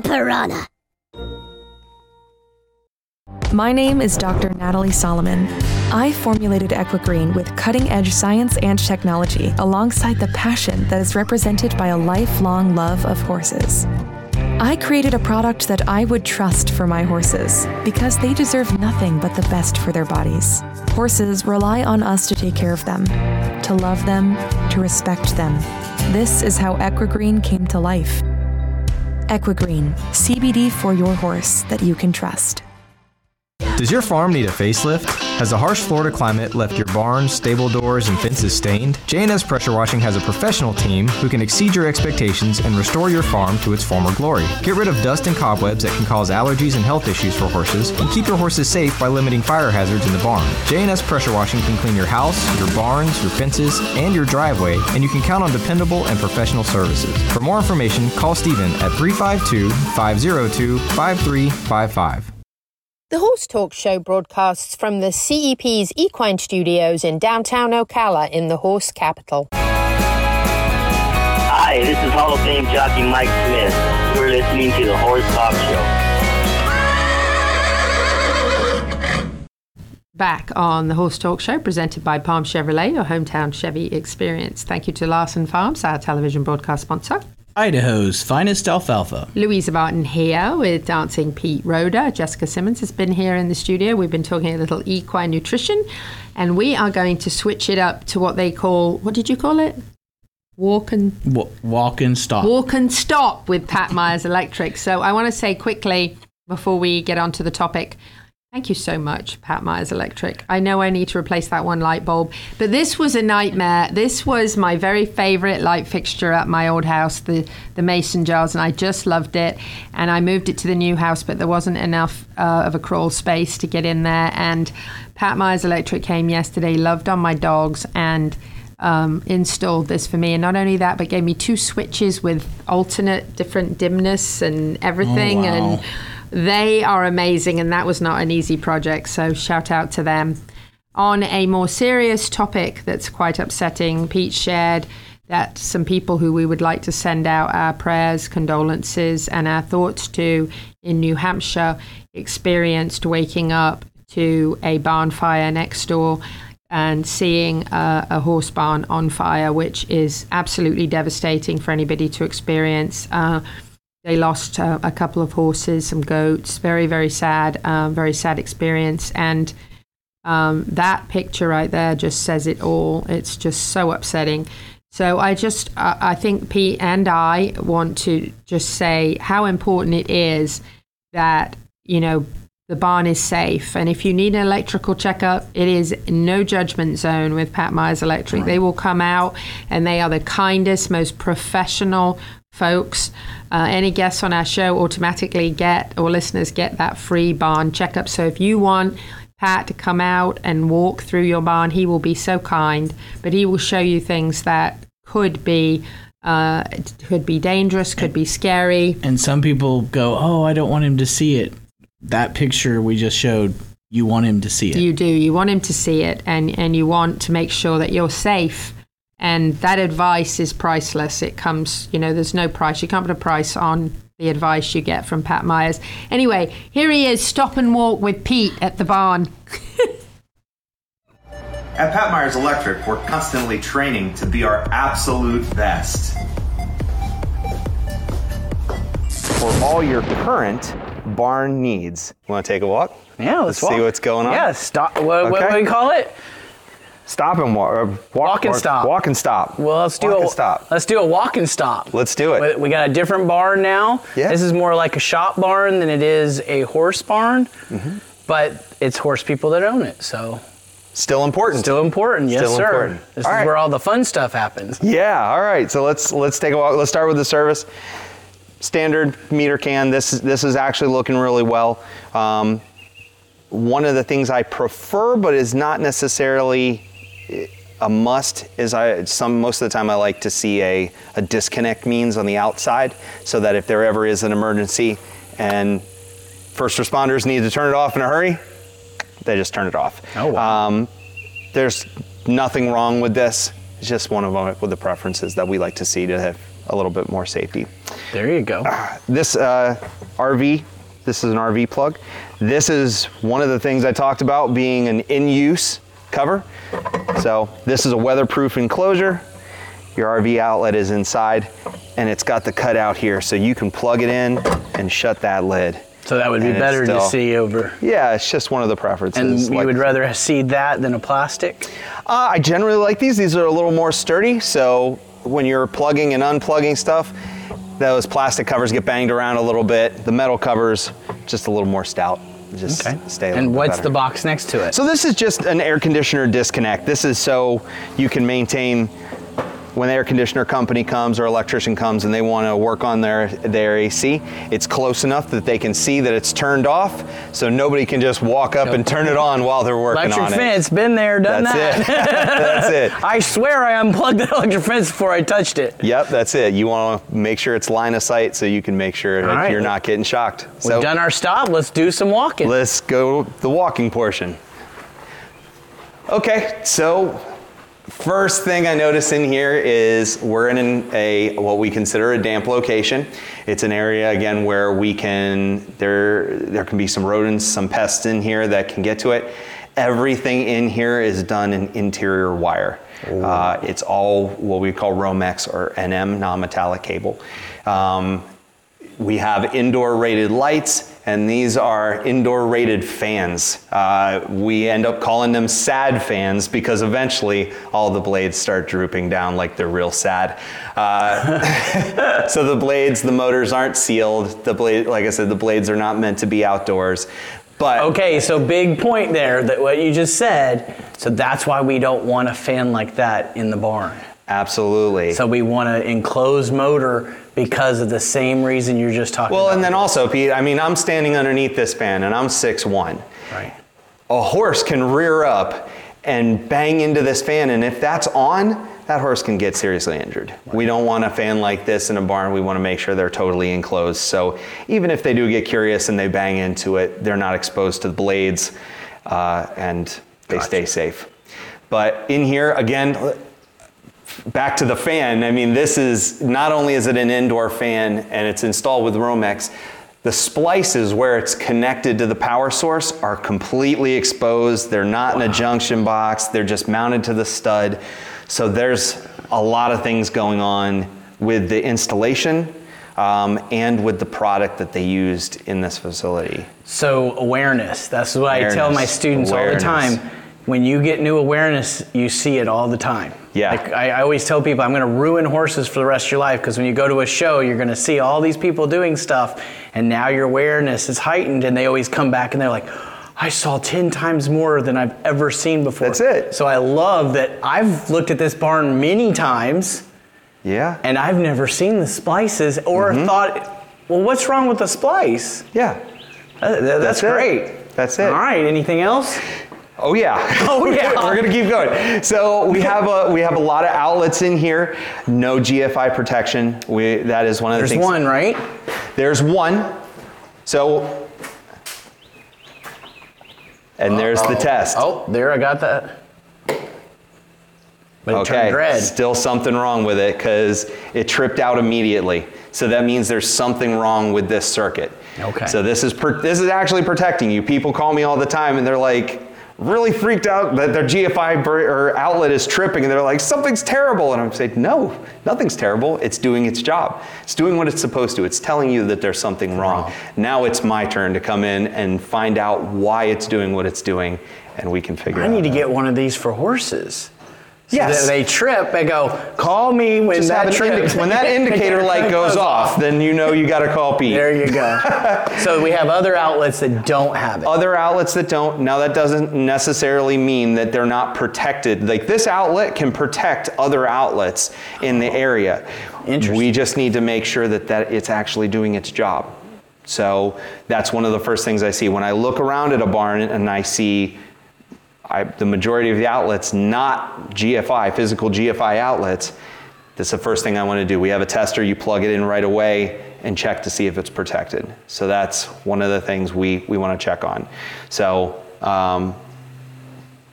Piranha. My name is Dr. Natalie Solomon. I formulated Equigreen with cutting edge science and technology alongside the passion that is represented by a lifelong love of horses. I created a product that I would trust for my horses because they deserve nothing but the best for their bodies. Horses rely on us to take care of them, to love them, to respect them. This is how Equigreen came to life. Equigreen, CBD for your horse that you can trust. Does your farm need a facelift? Has the harsh Florida climate left your barns, stable doors, and fences stained? J&S Pressure Washing has a professional team who can exceed your expectations and restore your farm to its former glory. Get rid of dust and cobwebs that can cause allergies and health issues for horses, and keep your horses safe by limiting fire hazards in the barn. J&S Pressure Washing can clean your house, your barns, your fences, and your driveway, and you can count on dependable and professional services. For more information, call Stephen at 352 502 5355. The Horse Talk Show broadcasts from the CEP's Equine Studios in downtown Ocala in the horse capital. Hi, this is Hall of Fame jockey Mike Smith. You're listening to the Horse Talk Show. Back on the Horse Talk Show, presented by Palm Chevrolet, your hometown Chevy experience. Thank you to Larson Farms, our television broadcast sponsor. Idaho's finest alfalfa. Louisa Barton here with Dancing Pete Roder. Jessica Simmons has been here in the studio. We've been talking a little equine nutrition, and we are going to switch it up to what they call what did you call it? Walk and W- walk and stop. walk and stop with Pat Myers Electric. So I want to say quickly before we get onto the topic. Thank you so much, Pat Myers Electric. I know I need to replace that one light bulb, but this was a nightmare. This was my very favorite light fixture at my old house, the, the mason jars, and I just loved it. And I moved it to the new house, but there wasn't enough uh, of a crawl space to get in there. And Pat Myers Electric came yesterday, loved on my dogs, and um, installed this for me. And not only that, but gave me two switches with alternate different dimness and everything. Oh, wow. And they are amazing, and that was not an easy project. So shout out to them. On a more serious topic that's quite upsetting, Pete shared that some people who we would like to send out our prayers, condolences, and our thoughts to in New Hampshire experienced waking up to a barn fire next door and seeing a, a horse barn on fire, which is absolutely devastating for anybody to experience. Uh, they lost uh, a couple of horses, some goats. Very, very sad. Um, very sad experience. And um, that picture right there just says it all. It's just so upsetting. So I just, uh, I think Pete and I want to just say how important it is that you know the barn is safe. And if you need an electrical checkup, it is no judgment zone with Pat Myers Electric. They will come out, and they are the kindest, most professional folks. Uh, any guests on our show automatically get, or listeners get that free barn checkup. So if you want Pat to come out and walk through your barn, he will be so kind, but he will show you things that could be. Uh, could be dangerous, could be scary. And some people go, "Oh, I don't want him to see it." That picture we just showed, you want him to see it. You do. You want him to see it, and and you want to make sure that you're safe. And that advice is priceless. It comes, you know, there's no price. You can't put a price on the advice you get from Pat Myers. Anyway, here he is, stop and walk with Pete at the barn. At Pat Myers Electric, we're constantly training to be our absolute best. For all your current barn needs. Want to take a walk? Yeah, let's, see walk. what's going on. Yeah, stop. What, what, Okay. what do you call it? Stop and walk. Walk, Walk and stop. Walk and stop. Well, let's do walk a and stop. Let's do a walk and stop. Let's do it. We- We got a different barn now. Yeah. This is more like a shop barn than it is a horse barn, Mm-hmm. but it's horse people that own it, so Still important. still important. Yes, Still sir. important. This All is right. where all the fun stuff happens. Yeah. All right. So let's let's take a walk. Let's start with the service. Standard meter can. This is this is actually looking really well. Um, one of the things I prefer, but is not necessarily a must, is I some most of the time I like to see a, a disconnect means on the outside, so that if there ever is an emergency and first responders need to turn it off in a hurry, they just turn it off. Oh, wow. Um, there's nothing wrong with this. It's just one of them with the preferences that we like to see to have a little bit more safety. There you go. This uh, RV, this is an RV plug. This is one of the things I talked about being an in-use cover. So this is a weatherproof enclosure. Your RV outlet is inside and it's got the cutout here so you can plug it in and shut that lid. So that would be And better to see over. Yeah, it's just one of the preferences. And you Like- would rather see that than a plastic? Uh, I generally like these. These are a little more sturdy, so when you're plugging and unplugging stuff, those plastic covers get banged around a little bit. The metal covers just a little more stout. Just Okay. stay. And what's better. the box next to it? So this is just an air conditioner disconnect. This is so you can maintain when the air conditioner company comes or electrician comes and they want to work on their, their AC, it's close enough that they can see that it's turned off so nobody can just walk up and turn it on while they're working Electric on fence, it. been there, done That's that. it. That's it. I swear I unplugged the electric fence before I touched it. Yep, that's it. You want to make sure it's line of sight so you can make sure that right. you're not getting shocked. We've done our stop. Let's do some walking. Let's go the walking portion. Okay, so first thing I notice in here is we're in a what we consider a damp location. It's an area again where we can there there can be some rodents, some pests in here that can get to it. Everything in here is done in interior wire. Uh, it's all what we call Romex or NM non-metallic cable. Um, we have indoor rated lights, and these are indoor rated fans. Uh, we end up calling them sad fans because eventually all the blades start drooping down like they're real sad. Uh, so the blades, the motors aren't sealed. The blade, like I said, the blades are not meant to be outdoors. But Okay, so big point there that what you just said. So that's why we don't want a fan like that in the barn. absolutely. So we want an enclosed motor because of the same reason you're just talking well, about. and then also, Pete, I mean, I'm standing underneath this fan and I'm 6'1. Right. a horse can rear up and bang into this fan, and if that's on, that horse can get seriously injured. We don't want a fan like this in a barn. We want to make sure they're totally enclosed. So even if they do get curious and they bang into it, they're not exposed to the blades uh, and they stay safe. But in here, again, back to the fan. I mean, this is not only is it an indoor fan and it's installed with Romex, the splices where it's connected to the power source are completely exposed. They're not in a junction box. They're just mounted to the stud. So there's a lot of things going on with the installation um, and with the product that they used in this facility. So awareness. That's what I tell my Awareness. students all the time. When you get new awareness, you see it all the time. Yeah. Like I, I always tell people, I'm going to ruin horses for the rest of your life because when you go to a show, you're going to see all these people doing stuff, and now your awareness is heightened, and they always come back and they're like, I saw 10 times more than I've ever seen before. That's it. So I love that I've looked at this barn many times, Yeah. and I've never seen the splices or Mm-hmm. thought, well, what's wrong with the splice? Yeah. Uh, th- that's That's it. great. That's it. All right. Anything else? Oh yeah. Oh, yeah. We're gonna keep going. So we have a we have a lot of outlets in here. No GFI protection. We that is one of the There's things. There's one, right? There's one. So. And there's the test. Oh, there I got that. But it Okay, turned red. still something wrong with it because it tripped out immediately. So that means there's something wrong with this circuit. Okay. So this is per- this is actually protecting you. People call me all the time and they're like really freaked out that their GFI or outlet is tripping and they're like something's terrible and I'm saying no, nothing's terrible. It's doing its job. It's doing what it's supposed to. It's telling you that there's something wrong. Now it's my turn to come in and find out why it's doing what it's doing and we can figure I it out. I need to get one of these for horses. So Yes. they trip, they go, call me when Just that trip. indi- when that indicator light goes off, then you know you got to call Pete. There you go. so we have other outlets that don't have it. Other outlets that don't, now that doesn't necessarily mean that they're not protected. Like this outlet can protect other outlets in the area. Interesting. We just need to make sure that, that it's actually doing its job. So that's one of the first things I see. When I look around at a barn and I see I, the majority of the outlets not GFI, physical GFI outlets, that's the first thing I want to do. We have a tester, you plug it in right away and check to see if it's protected. So that's one of the things we, we want to check on. So, um,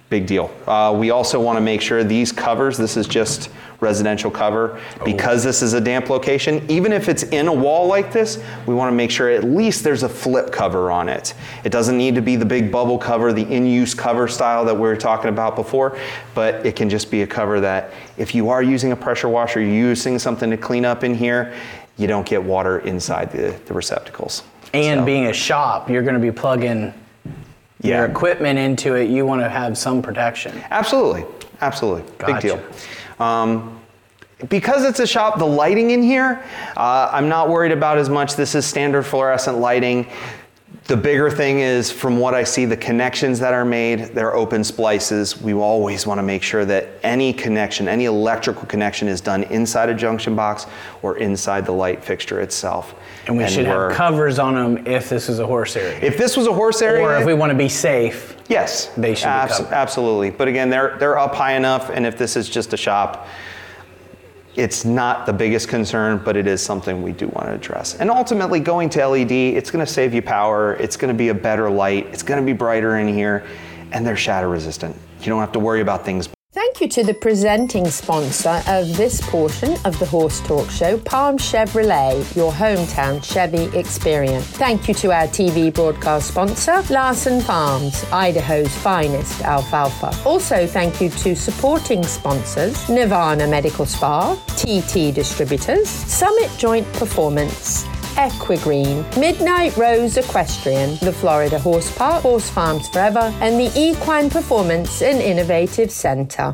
big deal. Uh, we also want to make sure these covers, this is just residential cover, because this is a damp location, even if it's in a wall like this, we want to make sure at least there's a flip cover on it. It doesn't need to be the big bubble cover, the in-use cover style that we were talking about before, but it can just be a cover that if you are using a pressure washer, you're using something to clean up in here, you don't get water inside the, the receptacles. And So- being a shop, you're going to be plugging Yeah. your equipment into it. You want to have some protection. Absolutely, absolutely, big deal. Um, because it's a shop, the lighting in here, uh, I'm not worried about as much. This is standard fluorescent lighting. The bigger thing is, from what I see, the connections that are made, they're open splices. We always want to make sure that any connection, any electrical connection is done inside a junction box or inside the light fixture itself. And we should have covers on them if this is a horse area. If this was a horse area, or if we want to be safe. Yes, They should be abs- covered. absolutely. But again, they're they're up high enough, and if this is just a shop, it's not the biggest concern, but it is something we do want to address. And ultimately, going to LED, it's going to save you power. It's going to be a better light. It's going to be brighter in here, and they're shatter resistant. You don't have to worry about things Thank you to the presenting sponsor of this portion of the Horse Talk Show, Palm Chevrolet, your hometown Chevy experience. Thank you to our TV broadcast sponsor, Larson Farms, Idaho's finest alfalfa. Also, thank you to supporting sponsors, Nirvana Medical Spa, TT Distributors, Summit Joint Performance, Equigreen, Midnight Rose Equestrian, the Florida Horse Park, Horse Farms Forever, and the Equine Performance and Innovative Center.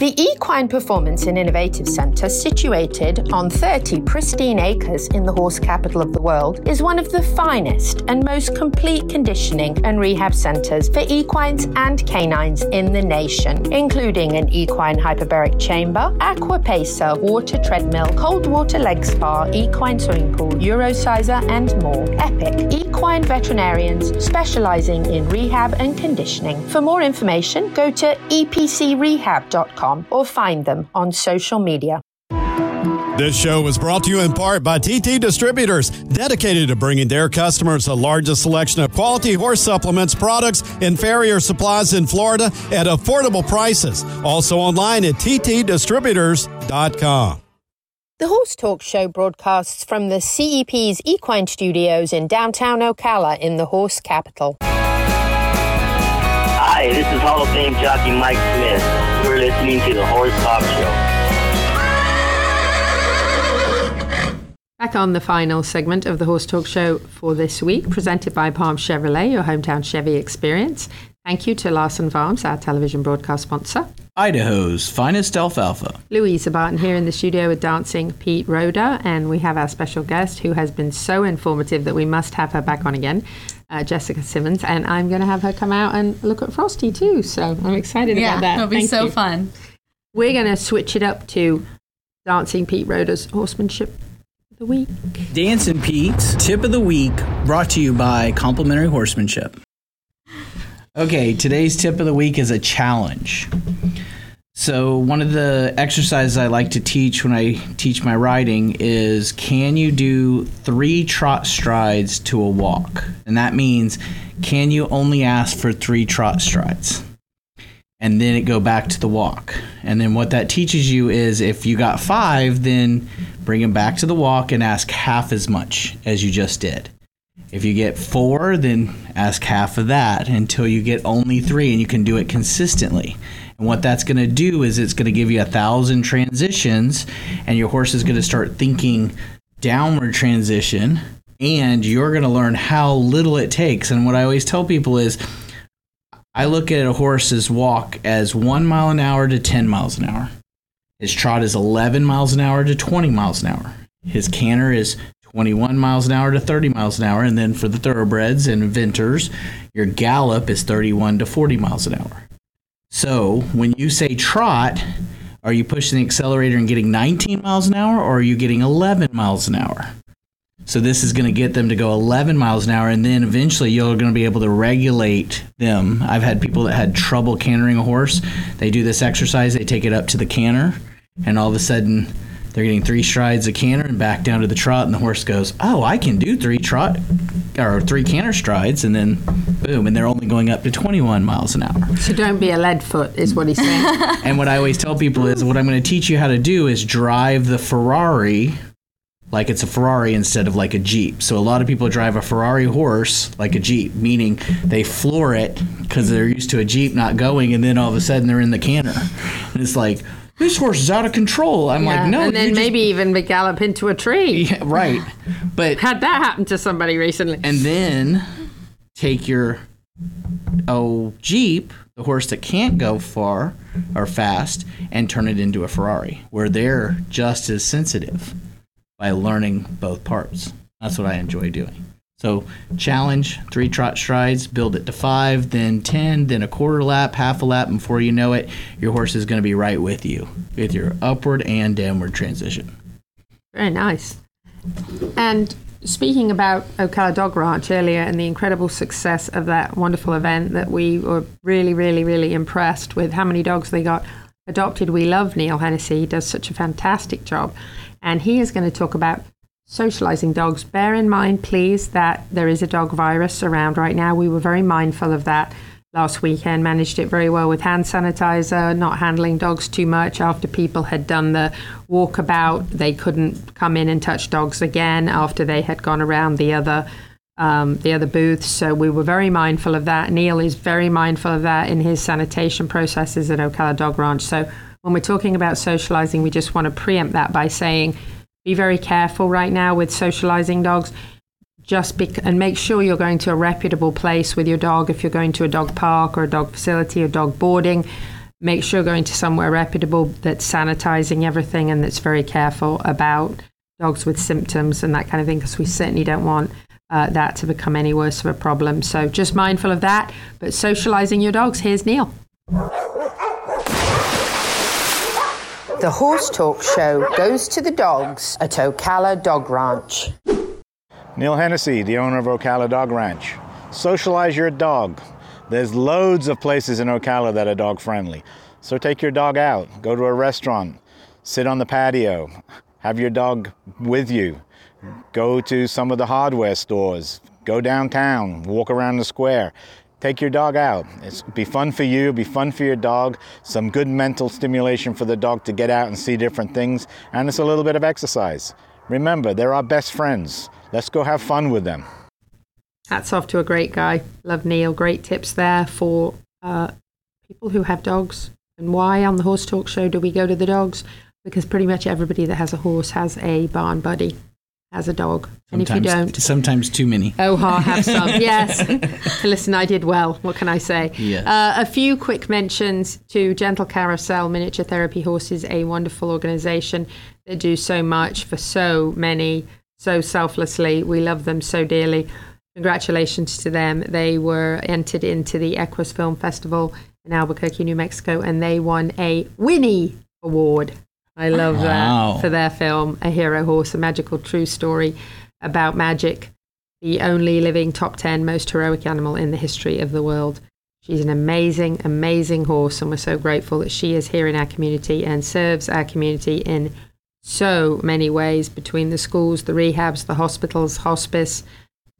The Equine Performance and Innovative Centre, situated on 30 pristine acres in the horse capital of the world, is one of the finest and most complete conditioning and rehab centres for equines and canines in the nation, including an equine hyperbaric chamber, aqua pacer, water treadmill, cold water leg spa, equine swimming pool, Eurosizer, and more. Epic equine veterinarians specialising in rehab and conditioning. For more information, go to epcrehab.com or find them on social media. This show was brought to you in part by TT Distributors, dedicated to bringing their customers the largest selection of quality horse supplements, products, and farrier supplies in Florida at affordable prices. Also online at ttdistributors.com. The Horse Talk Show broadcasts from the CEP's Equine Studios in downtown Ocala in the horse capital. Hi, this is Hall of Fame jockey Mike Smith. Listening to the Horse Show. Back on the final segment of the Horse Talk Show for this week, presented by Palm Chevrolet, your hometown Chevy experience. Thank you to Larson Farms, our television broadcast sponsor. Idaho's finest alfalfa. Louisa Barton here in the studio with Dancing Pete Roder, and we have our special guest who has been so informative that we must have her back on again, uh, Jessica Simmons. And I'm going to have her come out and look at Frosty too. So I'm excited Yeah, about that. it'll be Thank so you. fun. We're going to switch it up to Dancing Pete Roder's horsemanship of the week. Dancing Pete's tip of the week brought to you by Complimentary Horsemanship. Okay, today's tip of the week is a challenge. So, one of the exercises I like to teach when I teach my riding is can you do three trot strides to a walk? And that means can you only ask for three trot strides? And then it go back to the walk. And then what that teaches you is if you got five, then bring them back to the walk and ask half as much as you just did. If you get four, then ask half of that until you get only three and you can do it consistently. And what that's going to do is it's going to give you a thousand transitions, and your horse is going to start thinking downward transition, and you're going to learn how little it takes. And what I always tell people is I look at a horse's walk as one mile an hour to 10 miles an hour. His trot is 11 miles an hour to 20 miles an hour. His canter is 21 miles an hour to 30 miles an hour. And then for the thoroughbreds and eventers, your gallop is 31 to 40 miles an hour. So when you say trot, are you pushing the accelerator and getting 19 miles an hour or are you getting 11 miles an hour? So this is going to get them to go 11 miles an hour, and then eventually you're going to be able to regulate them. I've had people that had trouble cantering a horse. They do this exercise, they take it up to the canter, and all of a sudden they're getting three strides of canter and back down to the trot, and the horse goes, "Oh, I can do three trot or three canter strides," and then boom, and they're only going up to 21 miles an hour. So don't be a lead foot, is what he's saying. And what I always tell people is what I'm going to teach you how to do is drive the Ferrari like it's a Ferrari instead of like a Jeep. So a lot of people drive a Ferrari horse like a Jeep, meaning they floor it because they're used to a Jeep not going, and then all of a sudden they're in the canter, and it's like this horse is out of control. I'm Yeah, like, no, and then you just- maybe even gallop into a tree. Yeah, right. But had that happen to somebody recently. and then take your oh Jeep, the horse that can't go far or fast, and turn it into a Ferrari, where they're just as sensitive by learning both parts. That's what I enjoy doing. So challenge, three trot strides, build it to five, then ten, then a quarter lap, half a lap, and before you know it, your horse is going to be right with you with your upward and downward transition. Very nice. And speaking about Ocala Dog Ranch earlier and the incredible success of that wonderful event that we were really, really, really impressed with how many dogs they got adopted. We love Neil Hennessy. He does such a fantastic job. And he is going to talk about socializing dogs. Bear in mind, please, that there is a dog virus around right now. We were very mindful of that last weekend, managed it very well with hand sanitizer, not handling dogs too much after people had done the walkabout. They couldn't come in and touch dogs again after they had gone around the other. Um, the other booths, so we were very mindful of that. Neil is very mindful of that in his sanitation processes at Ocala Dog Ranch. So when we're talking about socializing, we just want to preempt that by saying be very careful right now with socializing dogs. Just and make sure you're going to a reputable place with your dog. If you're going to a dog park or a dog facility or dog boarding make sure you're going to somewhere reputable that's sanitizing everything and that's very careful about dogs with symptoms and that kind of thing because we certainly don't want uh, that to become any worse of a problem. So just mindful of that but socializing your dogs. Here's neil The Horse Talk Show goes to the dogs at Ocala Dog Ranch. Neil Hennessy, the owner of Ocala Dog Ranch. Socialize your dog. There's loads of places in Ocala that are dog friendly. So take your dog out, go to a restaurant, sit on the patio, have your dog with you, go to some of the hardware stores, go downtown, walk around the square. Take your dog out. It's be fun for you, be fun for your dog, some good mental stimulation for the dog to get out and see different things, and it's a little bit of exercise. Remember, they're our best friends. Let's go have fun with them. Hats off to a great guy. Love Neil. Great tips there for uh, people who have dogs. And why on the Horse Talk Show do we go to the dogs? Because pretty much everybody that has a horse has a barn buddy, has a dog. And if you Sometimes, don't, sometimes too many. Oh, ha, have some. yes. Listen, I did well. What can I say? Yes. Uh, a few quick mentions to Gentle Carousel Miniature Therapy Horses, a wonderful organization that do so much for so many, so selflessly. We love them so dearly. Congratulations to them. They were entered into the Equus Film Festival in Albuquerque, New Mexico, and they won a Winnie Award. I love Wow. that for their film, A Hero Horse, a magical true story about magic, the only living top 10 most heroic animal in the history of the world. She's an amazing, amazing horse, and we're so grateful that she is here in our community and serves our community in so many ways between the schools, the rehabs, the hospitals, hospice,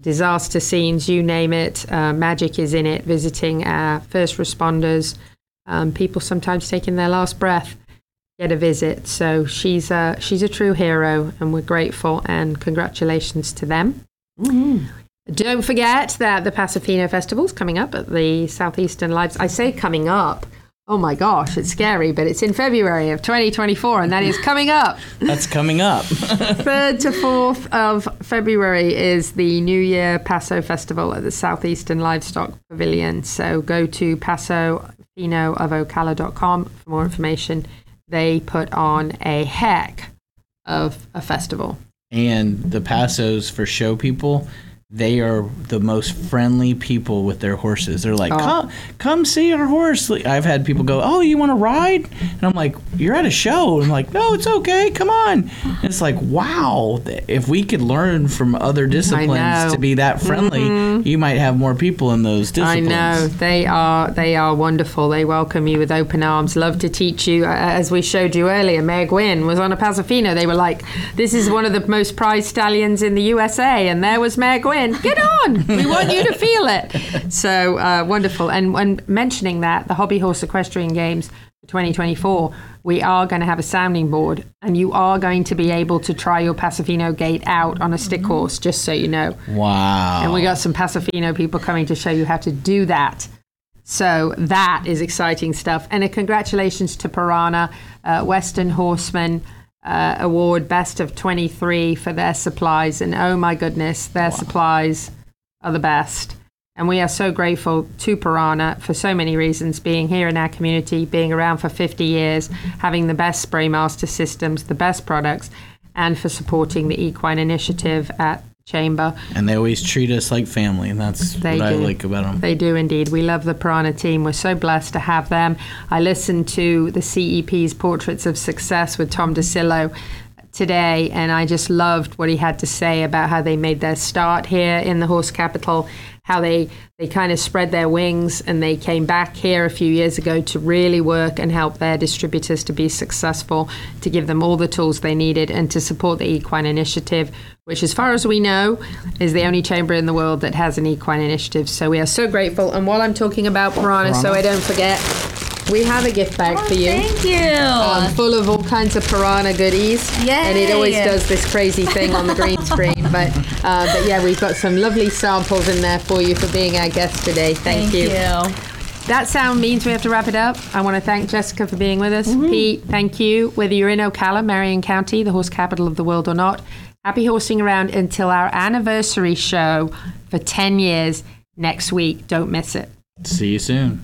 disaster scenes, you name it. Uh, magic is in it, visiting our first responders, um, people sometimes taking their last breath get a visit. So she's a, she's a true hero, and we're grateful and congratulations to them. Mm-hmm. Don't forget that the Paso Fino Festival is coming up at the Southeastern Lives. I say coming up. Oh my gosh, it's scary, but it's in February of 2024, and that is coming up. That's coming up. 3rd to 4th of February is the New Year Paso Festival at the Southeastern Livestock Pavilion. So go to pasofinoofocala.com for more information. They put on a heck of a festival. and the Paso Fino show people, they are the most friendly people with their horses. They're like, Oh. come, come see our horse. I've had people go, oh, you want to ride? And I'm like, you're at a show. And I'm like, no, it's okay. Come on. And it's like, wow, if we could learn from other disciplines to be that friendly, Mhm. you might have more people in those disciplines. I know they are they are wonderful. They welcome you with open arms. Love to teach you. As we showed you earlier, Mayor Guinn was on a Paso Fino. They were like, "This is one of the most prized stallions in the USA," and there was Mayor Guinn. Get on! We want you to feel it. So uh, wonderful. And when mentioning that, the Hobby Horse Equestrian Games for 2024, we are going to have a sounding board and you are going to be able to try your Pasofino gait out on a stick horse, just so you know. Wow. And we got some Paso Fino people coming to show you how to do that. So that is exciting stuff. And a congratulations to Pyranha, uh, Western Horseman uh, Award Best of 23 for their supplies. And oh my goodness, their supplies are the best. And we are so grateful to Pyranha for so many reasons being here in our community, being around for 50 years, having the best Spraymaster systems, the best products, and for supporting the Equine Initiative at Chamber. And they always treat us like family, and that's They what I like about them. They do indeed. We love the Pyranha team. We're so blessed to have them. I listened to the CEP's Portraits of Success with Tom DeCillo today, and I just loved what he had to say about how they made their start here in the horse capital, how they, they kind of spread their wings and they came back here a few years ago to really work and help their distributors to be successful, to give them all the tools they needed, and to support the equine initiative, which, as far as we know, is the only chamber in the world that has an equine initiative. So we are so grateful. And while I'm talking about Pyranha, so I don't forget, we have a gift bag for you. thank you. Um, full of all kinds of pyranha goodies. Yeah. And it always does this crazy thing on the green screen. But uh, but yeah, we've got some lovely samples in there for you for being our guest today. Thank, Thank you. you. That sound means we have to wrap it up. I want to thank Jessica for being with us. Mm-hmm. Pete, thank you. Whether you're in Ocala, Marion County, the horse capital of the world or not, happy horsing around until our anniversary show for 10 years next week. Don't miss it. See you soon.